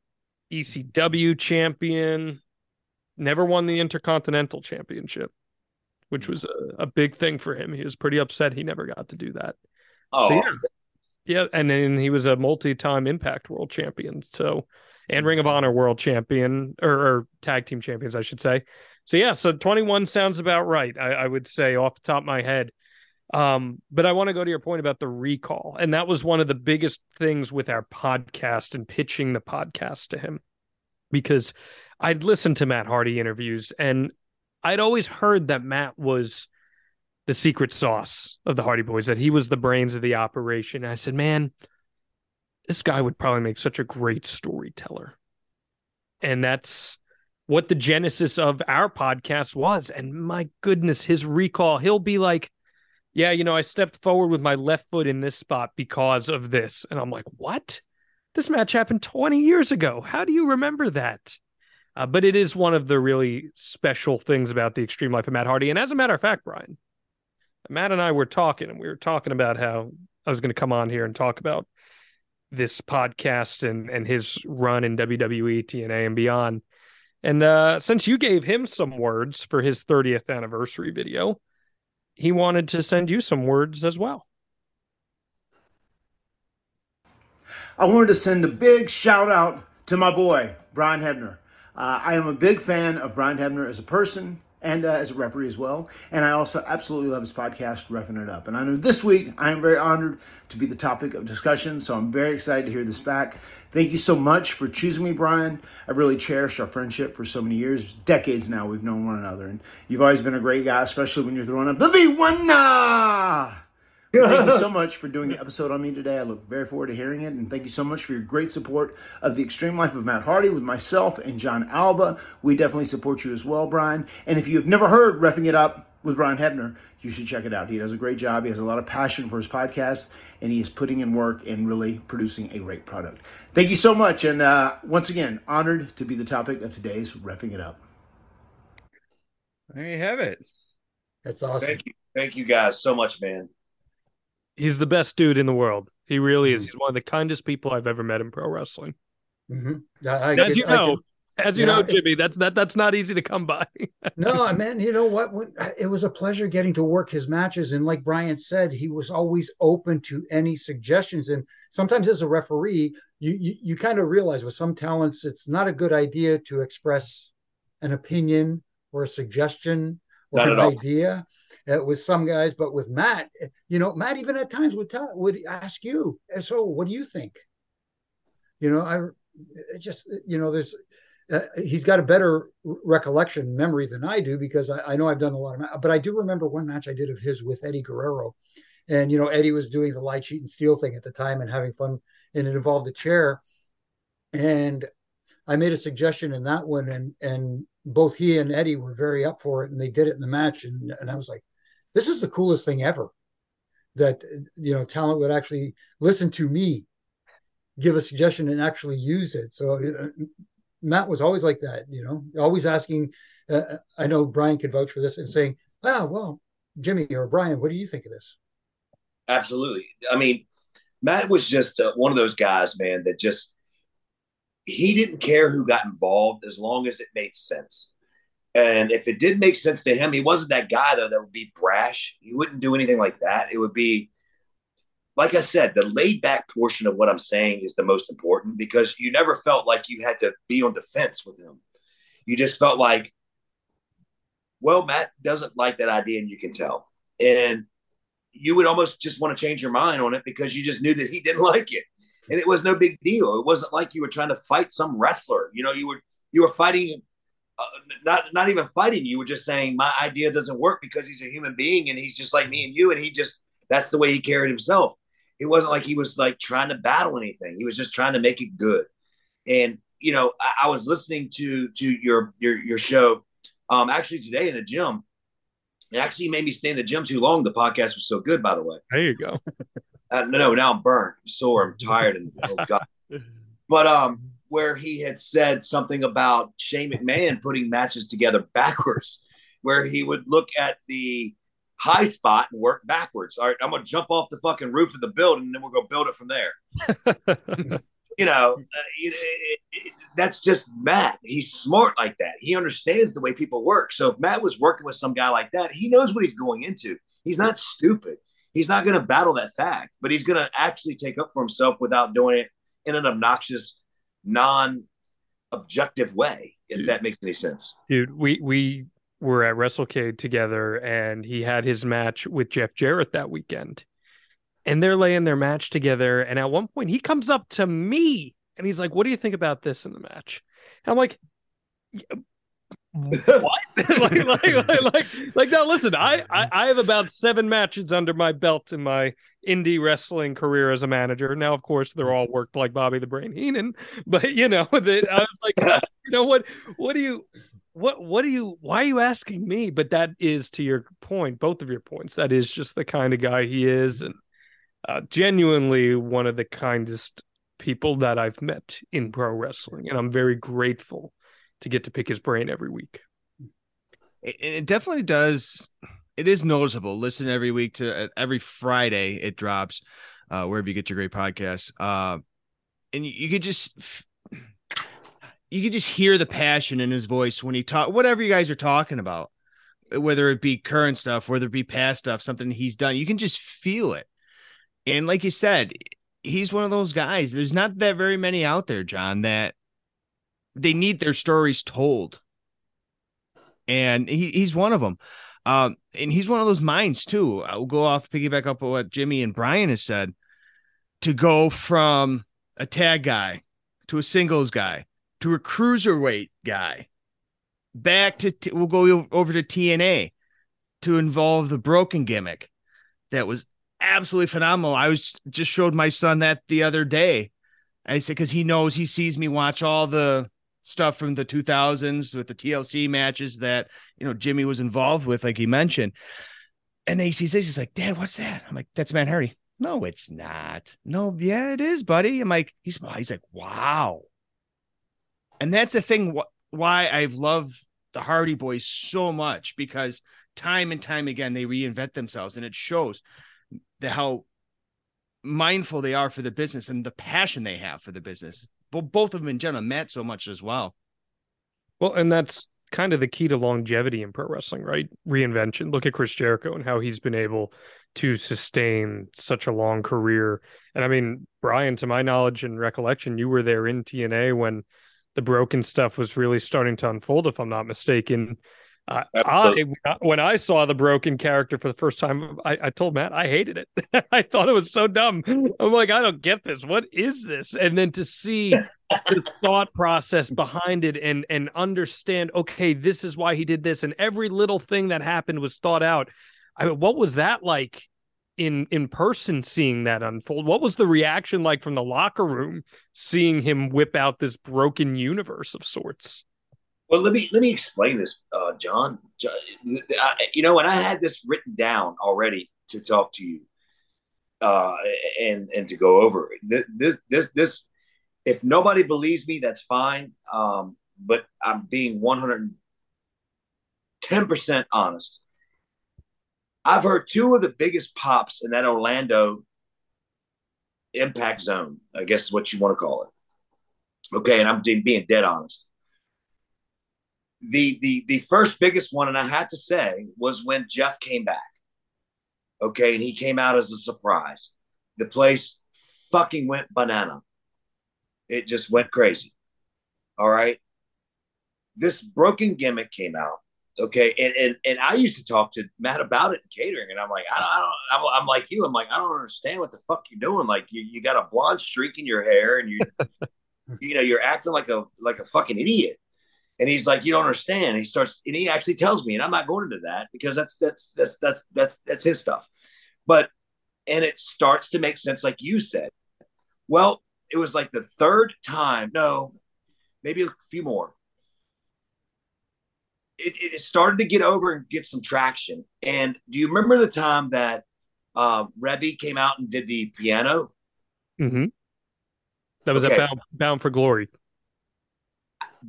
ECW champion, never won the Intercontinental Championship, which was a, a big thing for him. He was pretty upset he never got to do that. Oh, So, yeah. Yeah, and then he was a multi-time Impact World Champion. So, and Ring of Honor World Champion or, or Tag Team Champions, I should say. So yeah, so 21 sounds about right. I, I would say off the top of my head. Um, but I want to go to your point about the recall, and that was one of the biggest things with our podcast and pitching the podcast to him, because I'd listened to Matt Hardy interviews, and I'd always heard that Matt was the secret sauce of the Hardy Boys, that he was the brains of the operation. I said, man, this guy would probably make such a great storyteller. And that's what the genesis of our podcast was. And my goodness, his recall, he'll be like, yeah, you know, I stepped forward with my left foot in this spot because of this. And I'm like, what? This match happened 20 years ago. How do you remember that? Uh, but it is one of the really special things about the extreme life of Matt Hardy. And as a matter of fact, Brian, Matt and I were talking, and we were talking about how I was going to come on here and talk about this podcast and and his run in WWE, TNA, and beyond. And uh, since you gave him some words for his 30th anniversary video, he wanted to send you some words as well. I wanted to send a big shout out to my boy, Brian Hebner. Uh, I am a big fan of Brian Hebner as a person and uh, as a referee as well. And I also absolutely love his podcast, Reffing It Up. And I know this week I am very honored to be the topic of discussion. So I'm very excited to hear this back. Thank you so much for choosing me, Brian. I've really cherished our friendship for so many years, decades now. We've known one another. And you've always been a great guy, especially when you're throwing up the V1. Thank you so much for doing the episode on me today. I look very forward to hearing it. And thank you so much for your great support of the extreme life of Matt Hardy with myself and Jon Alba. We definitely support you as well, Brian. And if you have never heard Reffing It Up with Brian Hebner, you should check it out. He does a great job. He has a lot of passion for his podcast, and he is putting in work and really producing a great product. Thank you so much. And uh, once again, honored to be the topic of today's Reffing It Up. There you have it. That's awesome. Thank you. Thank you guys so much, man. He's the best dude in the world. He really is. He's one of the kindest people I've ever met in pro wrestling. Mm-hmm. I, I as you I know, as you know, Jimmy, that's that that's not easy to come by. no, I man, you know what? When, it was a pleasure getting to work his matches. And like Brian said, he was always open to any suggestions. And sometimes as a referee, you, you, you kind of realize with some talents, it's not a good idea to express an opinion or a suggestion or an idea uh, with some guys. But with Matt, you know, Matt even at times would tell, would ask you, so what do you think? You know, I just, you know, there's, uh, he's got a better recollection memory than I do because I, I know I've done a lot of, ma- but I do remember one match I did of his with Eddie Guerrero, and you know Eddie was doing the lie cheat and steal thing at the time and having fun, and it involved a chair, and I made a suggestion in that one, and and both he and Eddie were very up for it, and they did it in the match, and and I was like, this is the coolest thing ever, that you know talent would actually listen to me, give a suggestion and actually use it. So uh, Matt was always like that, you know, always asking. Uh, I know Brian could vouch for this and saying, "Ah, well, Jimmy or Brian, what do you think of this?" Absolutely. I mean, Matt was just uh, one of those guys, man, that just he didn't care who got involved as long as it made sense. And if it did make sense to him, he wasn't that guy though that would be brash. He wouldn't do anything like that. It would be like I said, the laid back portion of what I'm saying is the most important because you never felt like you had to be on defense with him. You just felt like, well, Matt doesn't like that idea, and you can tell. And you would almost just want to change your mind on it because you just knew that he didn't like it. And it was no big deal. It wasn't like you were trying to fight some wrestler. You know, you were you were fighting uh, not not even fighting. You were just saying my idea doesn't work because he's a human being and he's just like me and you and he just that's the way he carried himself. It wasn't like he was like trying to battle anything. He was just trying to make it good. And you know, I, I was listening to to your your your show um actually today in the gym. It actually made me stay in the gym too long. The podcast was so good, by the way. There you go. Uh, no, no, now I'm burnt, I'm sore, I'm tired, and oh god. But um, where he had said something about Shane McMahon putting matches together backwards, where he would look at the high spot and work backwards. All right, I'm gonna jump off the fucking roof of the building, and then we'll go build it from there. You know, uh, it, it, it, that's just Matt. He's smart like that. He understands the way people work. So if Matt was working with some guy like that, he knows what he's going into. He's not stupid. He's not going to battle that fact, but he's going to actually take up for himself without doing it in an obnoxious, non-objective way. If that makes any sense. Dude, we we were at WrestleCade together and he had his match with Jeff Jarrett that weekend. And they're laying their match together. And at one point he comes up to me and he's like, What do you think about this in the match? And I'm like, "Yeah, what? like, like, like, like, like, now listen, I, I, I have about seven matches under my belt in my indie wrestling career as a manager. Now, of course, they're all worked like Bobby the Brain Heenan, but you know, that I was like, you know what, what do you, what, what do you, why are you asking me? But that is to your point, both of your points. That is just the kind of guy he is, and uh, genuinely one of the kindest people that I've met in pro wrestling, and I'm very grateful to get to pick his brain every week. It, it definitely does. It is noticeable. Listen every week to uh, every Friday it drops, uh, wherever you get your great podcasts. Uh, and you, you could just you could just hear the passion in his voice when he talk whatever you guys are talking about, whether it be current stuff, whether it be past stuff, something he's done. You can just feel it. And like you said, he's one of those guys. There's not that very many out there, John, that they need their stories told and he, he's one of them. Um, and he's one of those minds too. I'll go off piggyback up on what Jimmy and Brian has said to go from a tag guy to a singles guy to a cruiserweight guy back to t- we'll go over to TNA to involve the broken gimmick that was absolutely phenomenal. I was just showed my son that the other day. I said because he knows he sees me watch all the stuff from the 2000s with the TLC matches that you know Jimmy was involved with, like he mentioned. And AC says he's like, Dad, what's that? I'm like, that's Matt Hardy. No, it's not. No, yeah, it is, buddy. I'm like, he's he's like, wow. And that's the thing wh- why I've loved the Hardy Boys so much because time and time again they reinvent themselves and it shows the how mindful they are for the business and the passion they have for the business. Well, both of them in general, Matt so much as well. Well, and that's kind of the key to longevity in pro wrestling, right? Reinvention. Look at Chris Jericho and how he's been able to sustain such a long career. And I mean, Brian, to my knowledge and recollection, you were there in TNA when the broken stuff was really starting to unfold, if I'm not mistaken. Uh, I, when I saw the broken character for the first time, I, I told Matt I hated it. I thought it was so dumb. I'm like, I don't get this. What is this? And then to see the thought process behind it and and understand, okay, this is why he did this, and every little thing that happened was thought out. I mean, what was that like in in person seeing that unfold? What was the reaction like from the locker room seeing him whip out this broken universe of sorts? Well, let me let me explain this, uh, John. You know, and I had this written down already to talk to you, uh, and and to go over this this this, if nobody believes me, that's fine. Um, but I'm being one hundred ten percent honest. I've heard two of the biggest pops in that Orlando impact zone. I guess is what you want to call it. Okay, and I'm being dead honest the the the first biggest one, and I had to say, was when Jeff came back. Okay, and he came out as a surprise. The place fucking went banana. It just went crazy. All right. This broken gimmick came out. Okay, and and and I used to talk to Matt about it in catering, and I'm like, I don't, I don't I'm, I'm like you. I'm like, I don't understand what the fuck you're doing. Like, you, you got a blonde streak in your hair, and you, you know, you're acting like a like a fucking idiot. And he's like, you don't understand. he starts, and he actually tells me, and I'm not going into that because that's that's that's that's that's that's his stuff. But and it starts to make sense, like you said. Well, it was like the third time, no, maybe a few more. It, it started to get over and get some traction. And do you remember the time that uh, Reby came out and did the piano? Mm-hmm. That was okay. Bound, Bound for Glory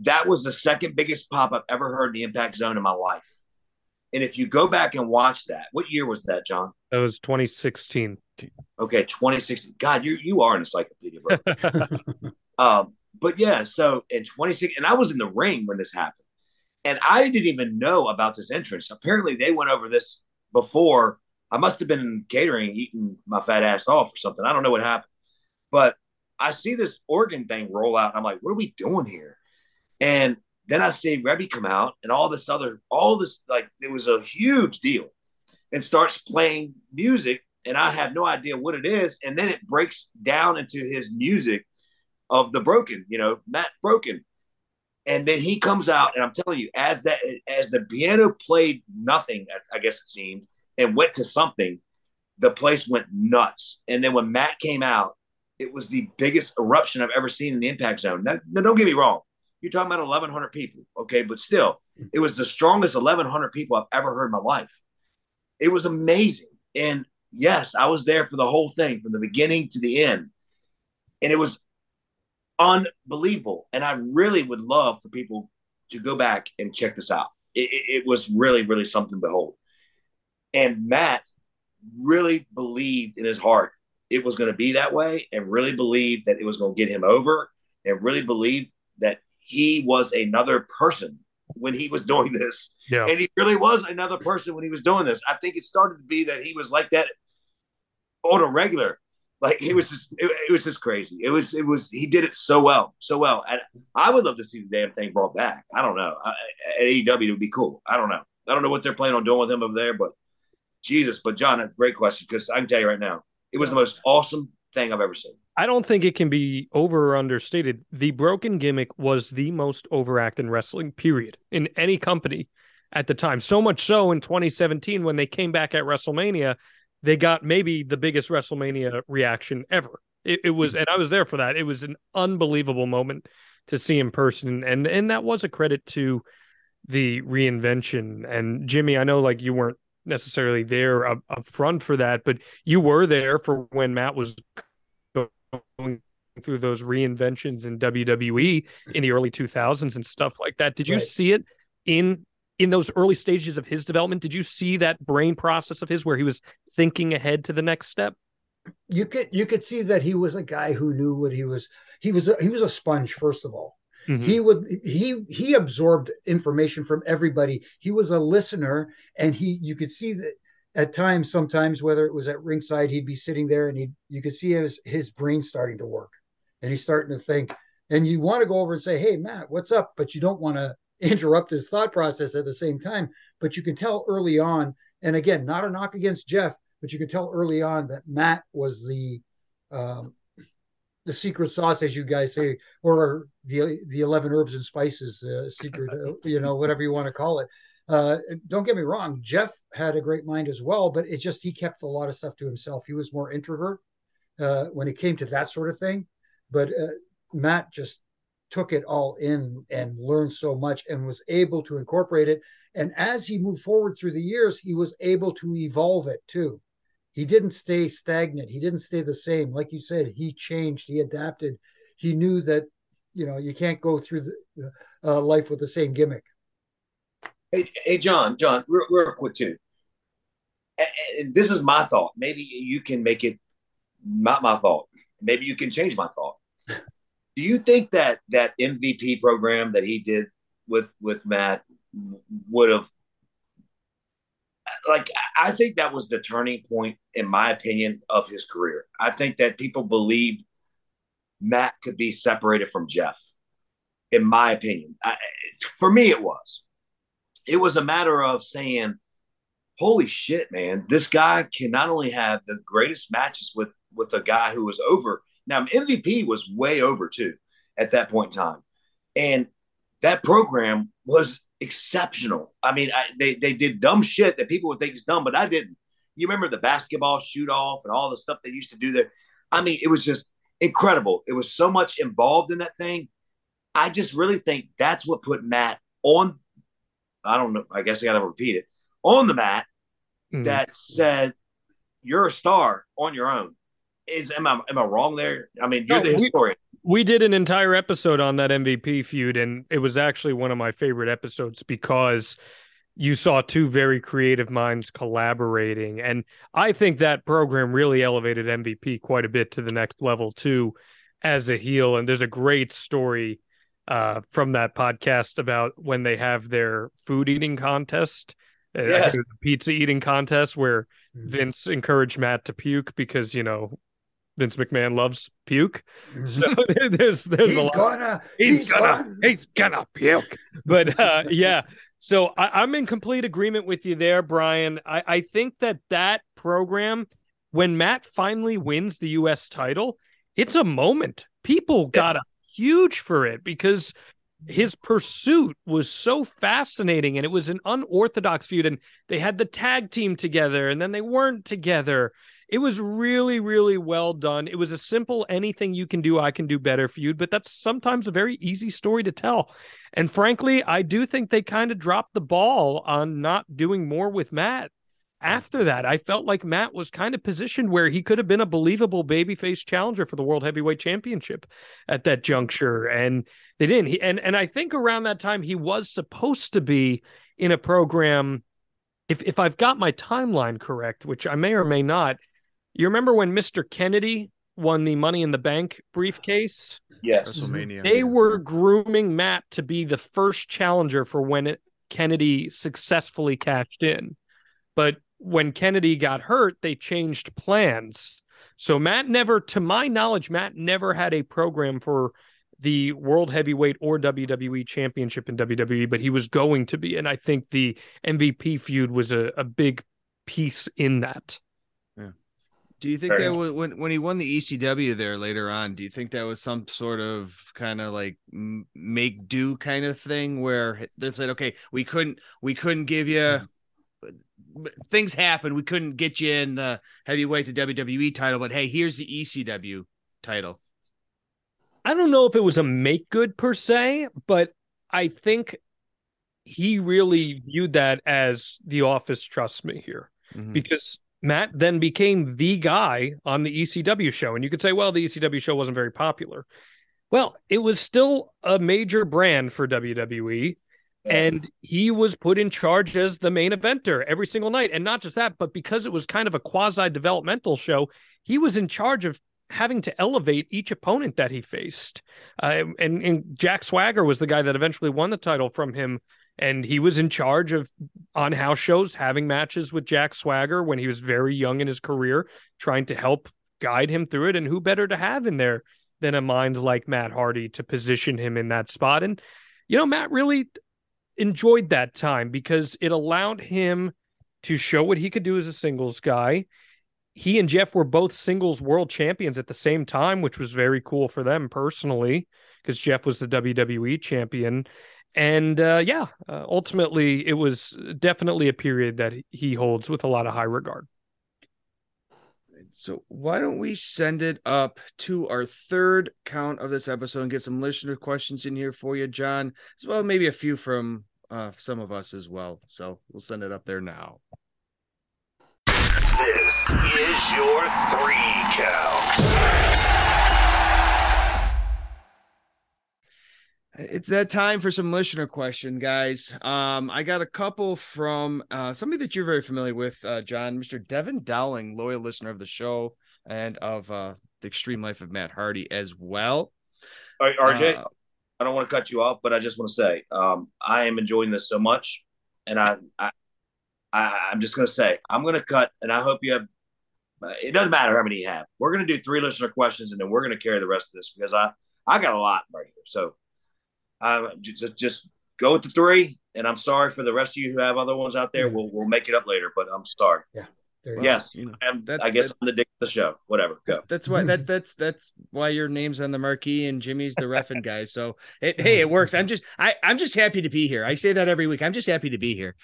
that was the second biggest pop I've ever heard in the Impact Zone in my life. And if you go back and watch that, what year was that, John? That was 2016. Okay, 2016. God, you you are an encyclopedia, bro. um, but yeah, so in 2016, and I was in the ring when this happened, and I didn't even know about this entrance. Apparently, they went over this before. I must have been in catering, eating my fat ass off or something. I don't know what happened, but I see this organ thing roll out, and I'm like, "What are we doing here?" And then I see Reby come out and all this other, all this, like, it was a huge deal and starts playing music. And I have no idea what it is. And then it breaks down into his music of the broken, you know, Matt Broken. And then he comes out, and I'm telling you, as that as the piano played nothing, I guess it seemed, and went to something, the place went nuts. And then when Matt came out, it was the biggest eruption I've ever seen in the impact zone. Now, now don't get me wrong. You're talking about 1,100 people, okay? But still, it was the strongest 1,100 people I've ever heard in my life. It was amazing. And yes, I was there for the whole thing from the beginning to the end. And it was unbelievable. And I really would love for people to go back and check this out. It, it, it was really, really something to behold. And Matt really believed in his heart it was going to be that way and really believed that it was going to get him over and really believed that he was another person when he was doing this. Yeah. And he really was another person when he was doing this. I think it started to be that he was like that on a regular. Like it was just it, it was just crazy. It was it was he did it so well, so well. And I would love to see the damn thing brought back. I don't know. At AEW it would be cool. I don't know. I don't know what they're planning on doing with him over there, but Jesus. But John, a great question because I can tell you right now, it was the most awesome thing I've ever seen. I don't think it can be over or understated. The broken gimmick was the most overact in wrestling, period, in any company at the time. So much so in 2017 when they came back at WrestleMania, they got maybe the biggest WrestleMania reaction ever. It, it was, hmm. and I was there for that. It was an unbelievable moment to see in person, and and that was a credit to the reinvention. And Jimmy, I know like you weren't necessarily there up, up front for that, but you were there for when Matt was through those reinventions in WWE in the early 2000s and stuff like that. Did you Right. see it in in those early stages of his development? Did you see that brain process of his where he was thinking ahead to the next step? You could you could see that he was a guy who knew what he was. He was a, he was a sponge first of all. Mhm. He would he he absorbed information from everybody. He was a listener, and he you could see that at times, sometimes whether it was at ringside, he'd be sitting there, and he you could see his his brain starting to work, and he's starting to think. And you want to go over and say, "Hey, Matt, what's up?" But you don't want to interrupt his thought process at the same time. But you can tell early on, and again, not a knock against Jeff, but you could tell early on that Matt was the um, the secret sauce, as you guys say, or the the eleven herbs and spices uh, secret, you know, whatever you want to call it. Uh, don't get me wrong, Jeff had a great mind as well, but it just he kept a lot of stuff to himself. He was more introvert uh, when it came to that sort of thing, but uh, Matt just took it all in and learned so much and was able to incorporate it. And as he moved forward through the years, he was able to evolve it too. He didn't stay stagnant. He didn't stay the same. Like you said he changed he adapted. He knew that you know you can't go through the, uh, life with the same gimmick Hey, hey, John, John, real, real quick too. This is my thought. Maybe you can make it not my thought. Maybe you can change my thought. Do you think that that MVP program that he did with with Matt would have like I think that was the turning point in my opinion of his career. I think that people believed Matt could be separated from Jeff. In my opinion, I, for me, it was it was a matter of saying, "Holy shit, man! This guy can not only have the greatest matches with with a guy who was over. Now MVP was way over too at that point in time, and that program was exceptional. I mean, I, they they did dumb shit that people would think is dumb, but I didn't. You remember the basketball shoot off and all the stuff they used to do there. I mean, it was just incredible. It was so much involved in that thing. I just really think that's what put Matt on I don't know. I guess I got to repeat it on the mat Mhm. that said you're a star on your own. Is am I am I wrong there? I mean, you're No, the we- We did an entire episode on that MVP feud, and it was actually one of my favorite episodes because you saw two very creative minds collaborating. And I think that program really elevated MVP quite a bit to the next level, too, as a heel. And there's a great story uh, from that podcast about when they have their food eating contest, Yes. pizza eating contest, where Mhm. Vince encouraged Matt to puke because, you know, Vince McMahon loves puke. So there's there's he's a lot. gonna He's, he's gonna gonna he's gonna puke. But uh, yeah, so I, I'm in complete agreement with you there, Brian. I, I think that that program, when Matt finally wins the U.S. title, it's a moment. People got a huge for it because his pursuit was so fascinating and it was an unorthodox feud and they had the tag team together and then they weren't together. It was really really well done. It was a simple anything you can do i can do better feud but that's sometimes a very easy story to tell. And frankly i do think they kind of dropped the ball on not doing more with matt after that i felt like matt was kind of positioned where he could have been a believable babyface challenger for the world heavyweight championship at that juncture and they didn't he, and and i think around that time he was supposed to be in a program if if i've got my timeline correct which i may or may not you remember when Mr. Kennedy won the Money in the Bank briefcase? Yes. WrestleMania. They were grooming Matt to be the first challenger for when it, Kennedy successfully cashed in. But when Kennedy got hurt, they changed plans. So Matt never, to my knowledge, Matt never had a program for the World Heavyweight or WWE Championship in WWE, but he was going to be. And I think the MVP feud was a, a big piece in that. Yeah. Do you think Fair that was, when when he won the ECW there later on? Do you think that was some sort of kind of like make do kind of thing where they said, okay, we couldn't we couldn't give you things happened. We couldn't get you in the heavyweight to WWE title, but hey, here's the ECW title. I don't know if it was a make good per se, but I think he really viewed that as the office trusts me here mm-hmm. because Matt then became the guy on the ECW show. And you could say, well, the ECW show wasn't very popular. Well, it was still a major brand for WWE. And he was put in charge as the main eventer every single night. And not just that, but because it was kind of a quasi developmental show, he was in charge of having to elevate each opponent that he faced. Uh, and, and Jack Swagger was the guy that eventually won the title from him. And he was in charge of on house shows having matches with Jack Swagger when he was very young in his career, trying to help guide him through it. And who better to have in there than a mind like Matt Hardy to position him in that spot? And, you know, Matt really enjoyed that time because it allowed him to show what he could do as a singles guy he and Jeff were both singles world champions at the same time, which was very cool for them personally, because Jeff was the WWE champion. And uh, yeah, uh, ultimately, it was definitely a period that he holds with a lot of high regard. So, why don't we send it up to our third count of this episode and get some listener questions in here for you, Jon, as well maybe a few from uh, some of us as well. So, we'll send it up there now. This is your three count. It's that time for some listener question, guys. Um, I got a couple from uh, somebody that you're very familiar with, uh, Jon, Mr. Devin Dowling, loyal listener of the show and of uh, the Extreme Life of Matt Hardy as well. All right, RJ, uh, I don't want to cut you off, but I just want to say um, I am enjoying this so much, and I, I I, am just going to say, I'm going to cut, and I hope you have. Uh, it doesn't matter how many you have. We're going to do three listener questions, and then we're going to carry the rest of this because I I got a lot right here. So, uh, just just go with the three. And I'm sorry for the rest of you who have other ones out there. We'll we'll make it up later, but I'm sorry. Yeah. yes, you know, that, I guess that, I'm the dick of the show. Whatever, go. That's why that that's that's why your name's on the marquee and Jimmy's the refing guy. So it, hey, it works. I'm just I I'm just happy to be here. I say that every week. I'm just happy to be here.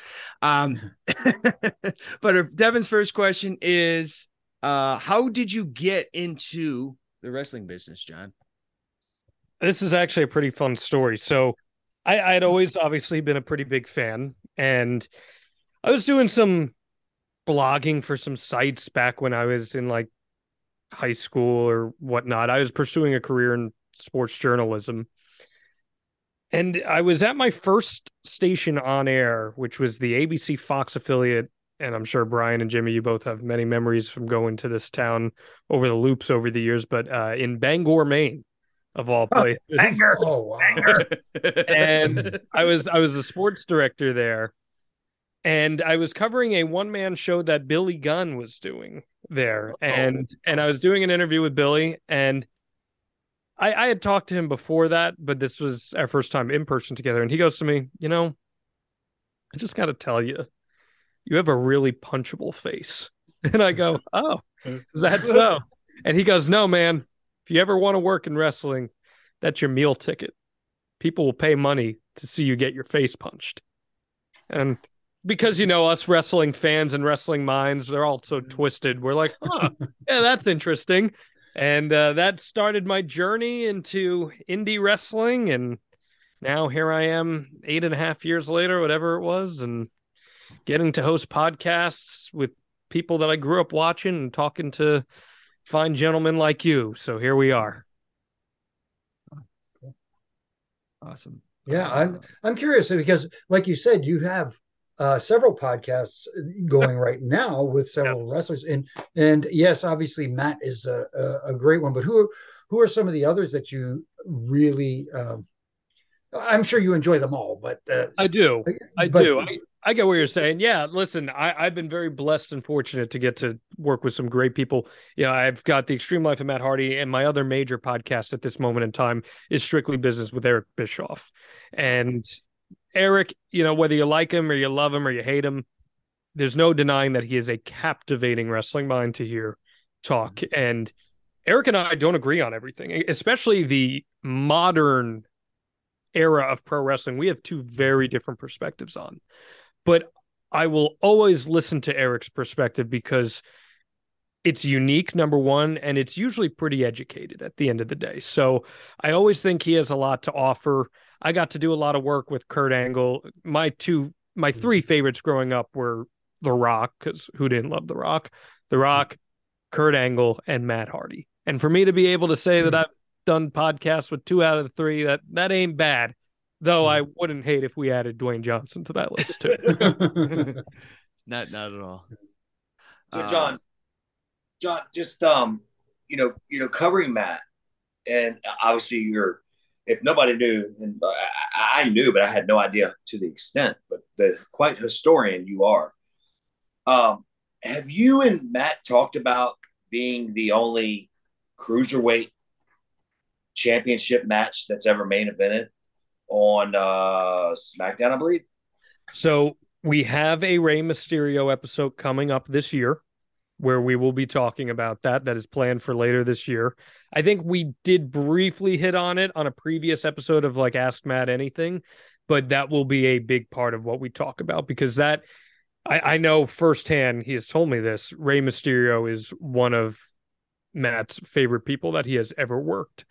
Um, but uh, Devin's first question is, uh, how did you get into the wrestling business, Jon? This is actually a pretty fun story. So, I I had always obviously been a pretty big fan, and I was doing some blogging for some sites back when I was in like high school or whatnot. I was pursuing a career in sports journalism. And I was at my first station on air, which was the ABC Fox affiliate. And I'm sure Brian and Jimmy, you both have many memories from going to this town over the loops over the years, but uh, in Bangor, Maine, of all places. Bangor. Oh, wow. and I was I was the sports director there and I was covering a one man show that Billy Gunn was doing there, oh. and oh. and I was doing an interview with Billy, and I, I had talked to him before that, but this was our first time in person together, and he goes to me, you know, I just got to tell you, you have a really punchable face, and I go, oh, is that so? And he goes, no, man, if you ever want to work in wrestling, that's your meal ticket. People will pay money to see you get your face punched. And because you know us wrestling fans and wrestling minds they're all so twisted we're like huh, yeah that's interesting and uh, that started my journey into indie wrestling and now here i am eight and a half years later whatever it was and getting to host podcasts with people that i grew up watching and talking to fine gentlemen like you so here we are awesome yeah i'm i'm curious because like you said you have uh, several podcasts going right now with several yep. wrestlers, and and yes, obviously Matt is a, a, a, great one. But who who are some of the others that you really? Um, I'm sure you enjoy them all, but uh, I do, I but, do. I, I get what you're saying. Yeah, listen, I, I've been very blessed and fortunate to get to work with some great people. Yeah, I've got the Extreme Life of Matt Hardy, and my other major podcast at this moment in time is Strictly Business with Eric Bischoff, and Eric, you know, whether you like him or you love him or you hate him, there's no denying that he is a captivating wrestling mind to hear talk. Mm-hmm. And Eric and I don't agree on everything, especially the modern era of pro wrestling. We have two very different perspectives on. But I will always listen to Eric's perspective because it's unique, number one, and it's usually pretty educated at the end of the day. So I always think he has a lot to offer. I got to do a lot of work with Kurt Angle. My two, my mm-hmm. three favorites growing up were The Rock, because who didn't love The Rock? The Rock, Kurt Angle, and Matt Hardy. And for me to be able to say that mm-hmm. I've done podcasts with two out of the three, that that ain't bad. Though I wouldn't hate if we added Dwayne Johnson to that list too. not not at all. So Jon, Jon, just um, you know, you know, covering Matt, and obviously you're. If nobody knew, and I, I knew, but I had no idea to the extent. But the quite historian you are. Um, have you and Matt talked about being the only cruiserweight championship match that's ever main evented on uh, SmackDown, I believe? So we have a Rey Mysterio episode coming up this year where we will be talking about that. That is planned for later this year. I think we did briefly hit on it on a previous episode of like Ask Matt Anything, but that will be a big part of what we talk about because that I, I know firsthand he has told me this. Rey Mysterio is one of Matt's favorite people that he has ever worked.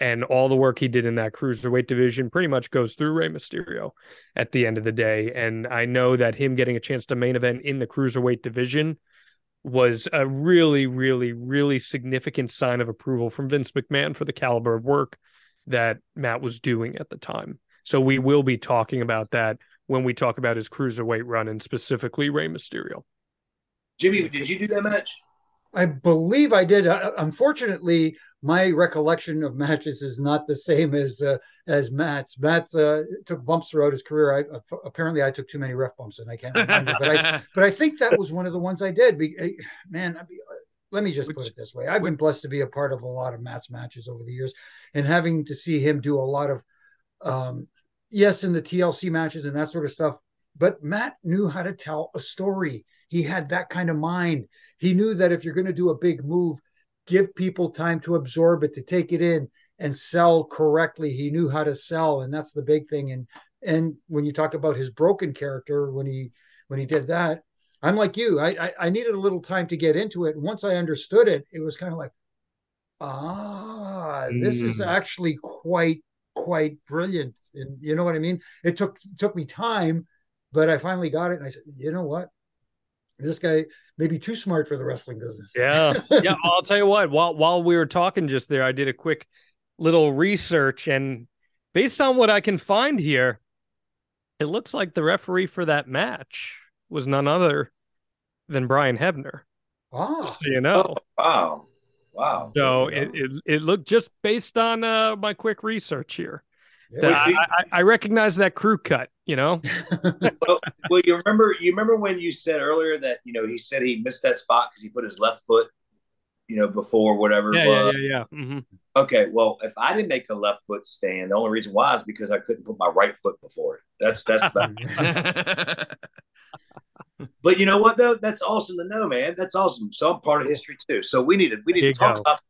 And all the work he did in that cruiserweight division pretty much goes through Rey Mysterio at the end of the day. And I know that him getting a chance to main event in the cruiserweight division was a really, really, really significant sign of approval from Vince McMahon for the caliber of work that Matt was doing at the time. So we will be talking about that when we talk about his cruiserweight run and specifically Rey Mysterio. Jimmy, did you do that match? I believe I did. Uh, unfortunately, my recollection of matches is not the same as uh, as Matt's. Matt's uh, took bumps throughout his career. I, uh, apparently, I took too many ref bumps, and I can't remember. but I but I think that was one of the ones I did. Be, eh, man, be, uh, let me just put it this way: I've been blessed to be a part of a lot of Matt's matches over the years, and having to see him do a lot of, um, yes, in the TLC matches and that sort of stuff. But Matt knew how to tell a story. He had that kind of mind he knew that if you're going to do a big move, give people time to absorb it, to take it in and sell correctly. He knew how to sell, and that's the big thing. And and when you talk about his broken character, when he when he did that, I'm like you. I I, I needed a little time to get into it. And once I understood it, it was kind of like, ah, this mm. is actually quite quite brilliant. And you know what I mean? It took took me time, but I finally got it. And I said, you know what? This guy may be too smart for the wrestling business. Yeah. Yeah. I'll tell you what, while while we were talking just there, I did a quick little research and based on what I can find here, it looks like the referee for that match was none other than Brian Hebner. Wow. So you know. Oh, wow. Wow. So it, it, it looked just based on uh, my quick research here. Yeah. I, I, I, recognize that crew cut, you know. well, well, you remember you remember when you said earlier that you know he said he missed that spot because he put his left foot, you know, before whatever yeah, it was. Yeah, yeah, yeah. Mm-hmm. Okay, well, if I didn't make a left foot stand, the only reason why is because I couldn't put my right foot before it. That's that's. about. but you know what though? That's awesome to know, man. That's awesome. So I'm part of history too. So we need to we need to talk about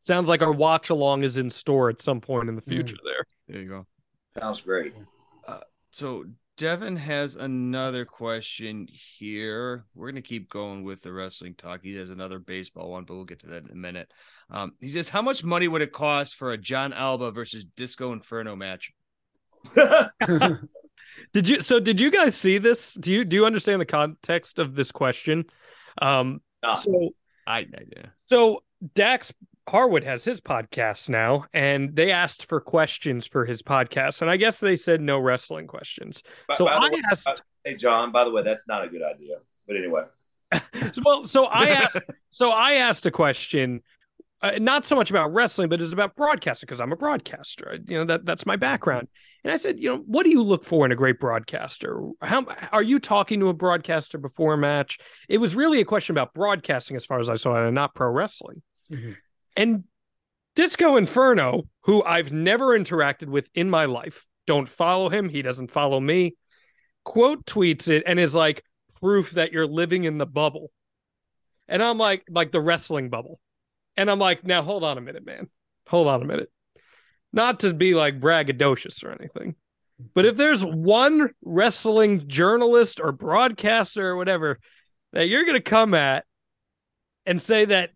sounds like our watch along is in store at some point in the future. Mm. There, there you go. Sounds great. Uh, so Devin has another question here. We're gonna keep going with the wrestling talk. He has another baseball one, but we'll get to that in a minute. Um, he says, "How much money would it cost for a Jon Alba versus Disco Inferno match?" did you? So did you guys see this? Do you do you understand the context of this question? Um, so I, I yeah. So Dax Harwood has his podcast now, and they asked for questions for his podcast, and I guess they said no wrestling questions. By, so by I way, asked, "Hey Jon, by the way, that's not a good idea." But anyway, well, so I asked, so I asked a question, uh, not so much about wrestling, but it's about broadcasting because I'm a broadcaster. You know that that's my background, and I said, you know, what do you look for in a great broadcaster? How are you talking to a broadcaster before a match? It was really a question about broadcasting, as far as I saw it, and not pro wrestling. Mm-hmm. And Disco Inferno, who I've never interacted with in my life, don't follow him. He doesn't follow me. Quote tweets it and is like proof that you're living in the bubble. And I'm like, like the wrestling bubble. And I'm like, now hold on a minute, man. Hold on a minute. Not to be like braggadocious or anything, But if there's one wrestling journalist or broadcaster or whatever that you're going to come at and say that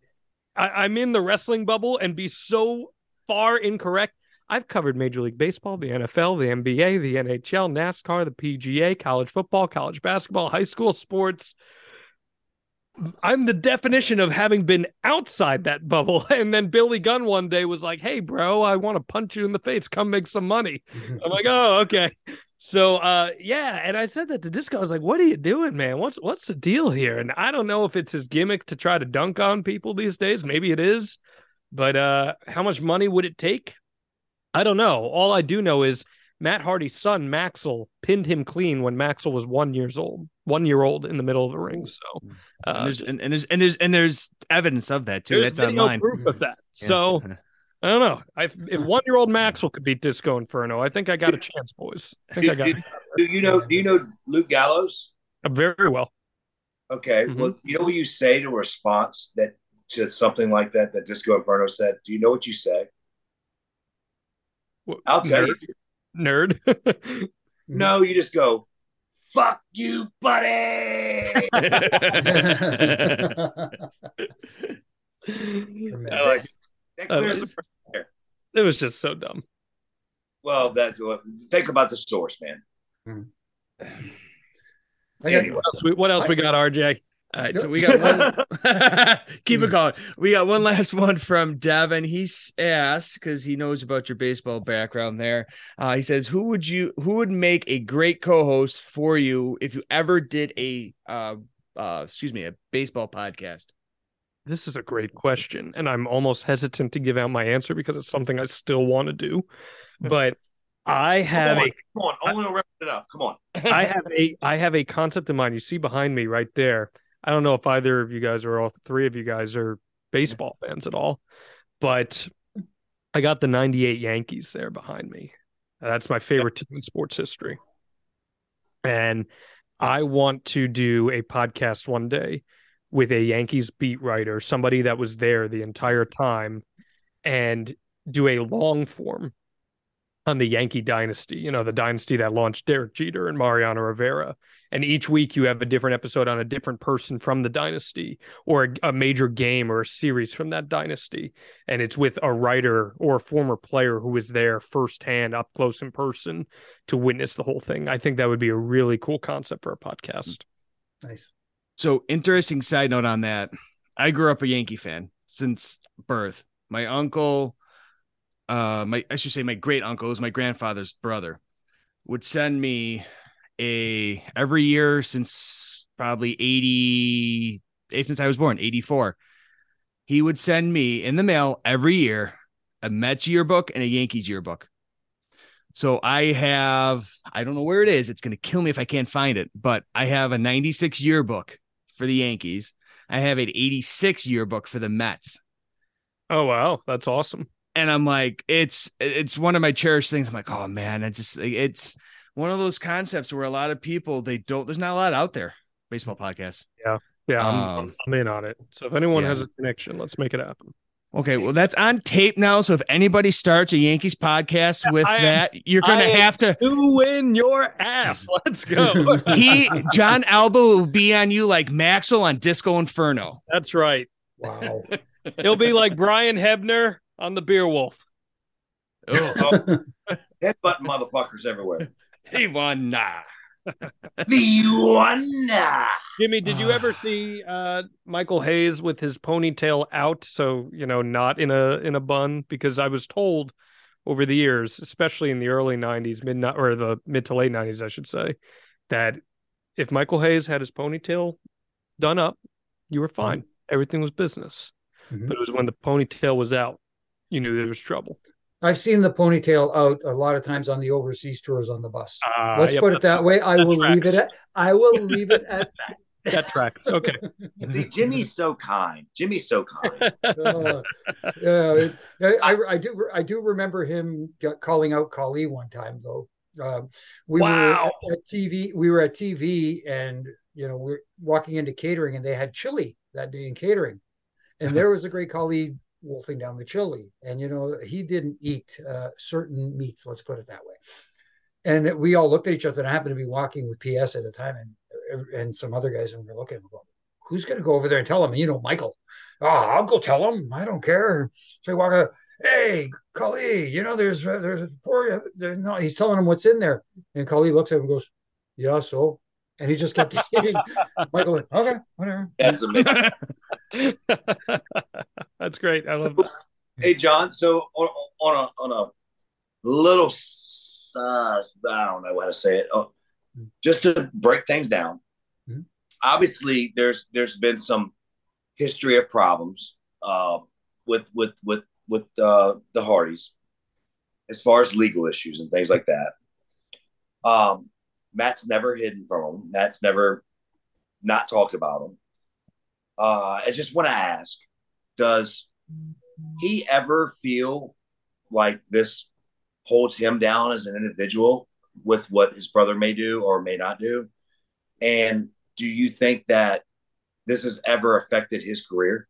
I, am in the wrestling bubble and be so far incorrect, I've covered Major League Baseball, the NFL, the NBA, the NHL, NASCAR, the PGA, college football, college basketball, high school sports. I'm the definition of having been outside that bubble. And then Billy Gunn one day was like, Hey, bro, I want to punch you in the face. Come make some money. I'm like, Oh, okay. So uh yeah, and I said that to Disco. I was like, What are you doing, man? What's what's the deal here? And I don't know if it's his gimmick to try to dunk on people these days. Maybe it is, but uh how much money would it take? I don't know. All I do know is Matt Hardy's son Maxwell pinned him clean when Maxwell was one years old, one year old in the middle of the ring. So, uh, and, there's, and, and, there's and there's and there's evidence of that too. That's online. proof of that. Yeah. So. I don't know. I, if one-year-old Maxwell could beat Disco Inferno, I think I got a chance, boys. I think do, I got. Do, do you know? Do you know Luke Gallows? Uh, very well. Okay. Mm-hmm. Well, you know what you say to a response that to something like that that Disco Inferno said. Do you know what you say? I'll tell nerd. you. Nerd. no, you just go, fuck you, buddy. I like that was, it was just so dumb. Well, that think about the source, man. Hmm. Anyway. What else we, what else we got, RJ? All right, so we got one. keep it going. We got one last one from Devin. He's asked because he knows about your baseball background. There, uh, he says, "Who would you? Who would make a great co-host for you if you ever did a, uh, uh, excuse me, a baseball podcast?" This is a great question, and I'm almost hesitant to give out my answer because it's something I still want to do. But I have come on, a come on, only wrap it up. Come on. I have a I have a concept in mind. You see behind me right there. I don't know if either of you guys or all three of you guys are baseball fans at all, but I got the 98 Yankees there behind me. That's my favorite team in sports history. And I want to do a podcast one day with a Yankees beat writer, somebody that was there the entire time, and do a long form on the Yankee dynasty, you know, the dynasty that launched Derek Jeter and Mariano Rivera. And each week you have a different episode on a different person from the dynasty or a, a, major game or a series from that dynasty. And it's with a writer or a former player who was there firsthand, up close in person to witness the whole thing. I think that would be a really cool concept for a podcast. Nice. So, interesting side note on that. I grew up a Yankee fan since birth. My uncle, uh my I should say my great uncle is my grandfather's brother would send me a every year since probably 80 eh, since I was born 84 he would send me in the mail every year a Mets yearbook and a Yankees yearbook so I have I don't know where it is it's going to kill me if I can't find it but I have a 96 yearbook for the Yankees I have an 86 yearbook for the Mets Oh wow, that's awesome and I'm like, it's it's one of my cherished things. I'm like, oh man, it's just it's one of those concepts where a lot of people they don't. There's not a lot out there. Baseball podcasts. Yeah, yeah, I'm, um, I'm in on it. So if anyone yeah. has a connection, let's make it happen. Okay, well that's on tape now. So if anybody starts a Yankees podcast with I that, you're gonna I have to win your ass. Let's go. he Jon Alba will be on you like Maxwell on Disco Inferno. That's right. Wow. He'll be like Brian Hebner on the Beer Wolf. Oh, oh. headbutt motherfuckers everywhere. He won nah. The one. Jimmy, did you ever see uh, Michael Hayes with his ponytail out? So you know, not in a in a bun, because I was told over the years, especially in the early '90s, mid or the mid to late '90s, I should say, that if Michael Hayes had his ponytail done up, you were fine. Everything was business. Mm-hmm. But it was when the ponytail was out you knew there was trouble. I've seen the ponytail out a lot of times on the overseas tours on the bus. Uh, Let's yep, put it that way. I will tracks. leave it at I will leave it at that. That tracks. Okay. Jimmy's so kind. Jimmy's so kind. uh, yeah, I, I, do. I do remember him calling out Khali one time though. Um, we wow. were at TV. We were at TV, and you know, we're walking into catering, and they had chili that day in catering, and there was a great Khali wolfing down the chili. And, you know, he didn't eat uh, certain meats, let's put it that way. And we all looked at each other. And I happened to be walking with PS at the time, and uh, and some other guys, and we are looking. And going, Who's going to go over there and tell him? And, you know, Michael. Oh, I'll go tell him. I don't care. So I walk out. Hey, Khali, you know, there's uh, there's a poor. Uh, there, no, he's telling him what's in there, and Khali looks at him and goes, "Yeah, so." And he just kept eating. Michael went, "Okay, whatever." That's amazing. That's great. I love that. Hey, Jon. So on, on a on a little, uh, I don't know how to say it. Oh, just to break things down. Mm-hmm. Obviously, there's there's been some history of problems uh, with with with with uh, the Hardys as far as legal issues and things like that. Um, Matt's never hidden from him. Matt's never not talked about him. Uh, I just want to ask: Does he ever feel like this holds him down as an individual with what his brother may do or may not do? And do you think that this has ever affected his career?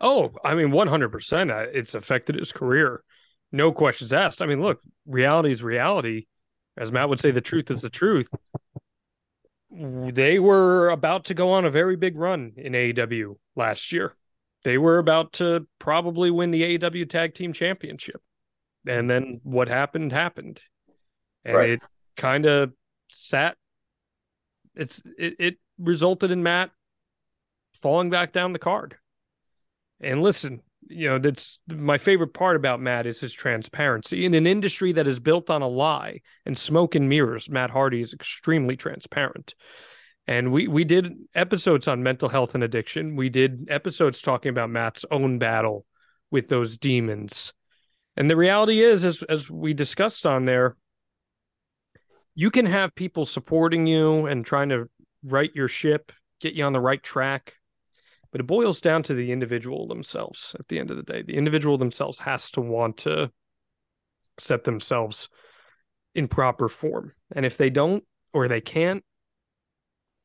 Oh, I mean, 100%. It's affected his career. No questions asked. I mean, look, reality is reality. As Matt would say, the truth is the truth. They were about to go on a very big run in AEW last year. They were about to probably win the AEW Tag Team Championship. And then what happened happened. And right. it kind of sat it's it, it resulted in Matt falling back down the card. And listen, you know, that's my favorite part about Matt is his transparency. In an industry that is built on a lie and smoke and mirrors, Matt Hardy is extremely transparent. And we we did episodes on mental health and addiction. We did episodes talking about Matt's own battle with those demons. And the reality is, as as we discussed on there, you can have people supporting you and trying to right your ship, get you on the right track but it boils down to the individual themselves at the end of the day. The individual themselves has to want to set themselves in proper form. And if they don't or they can't,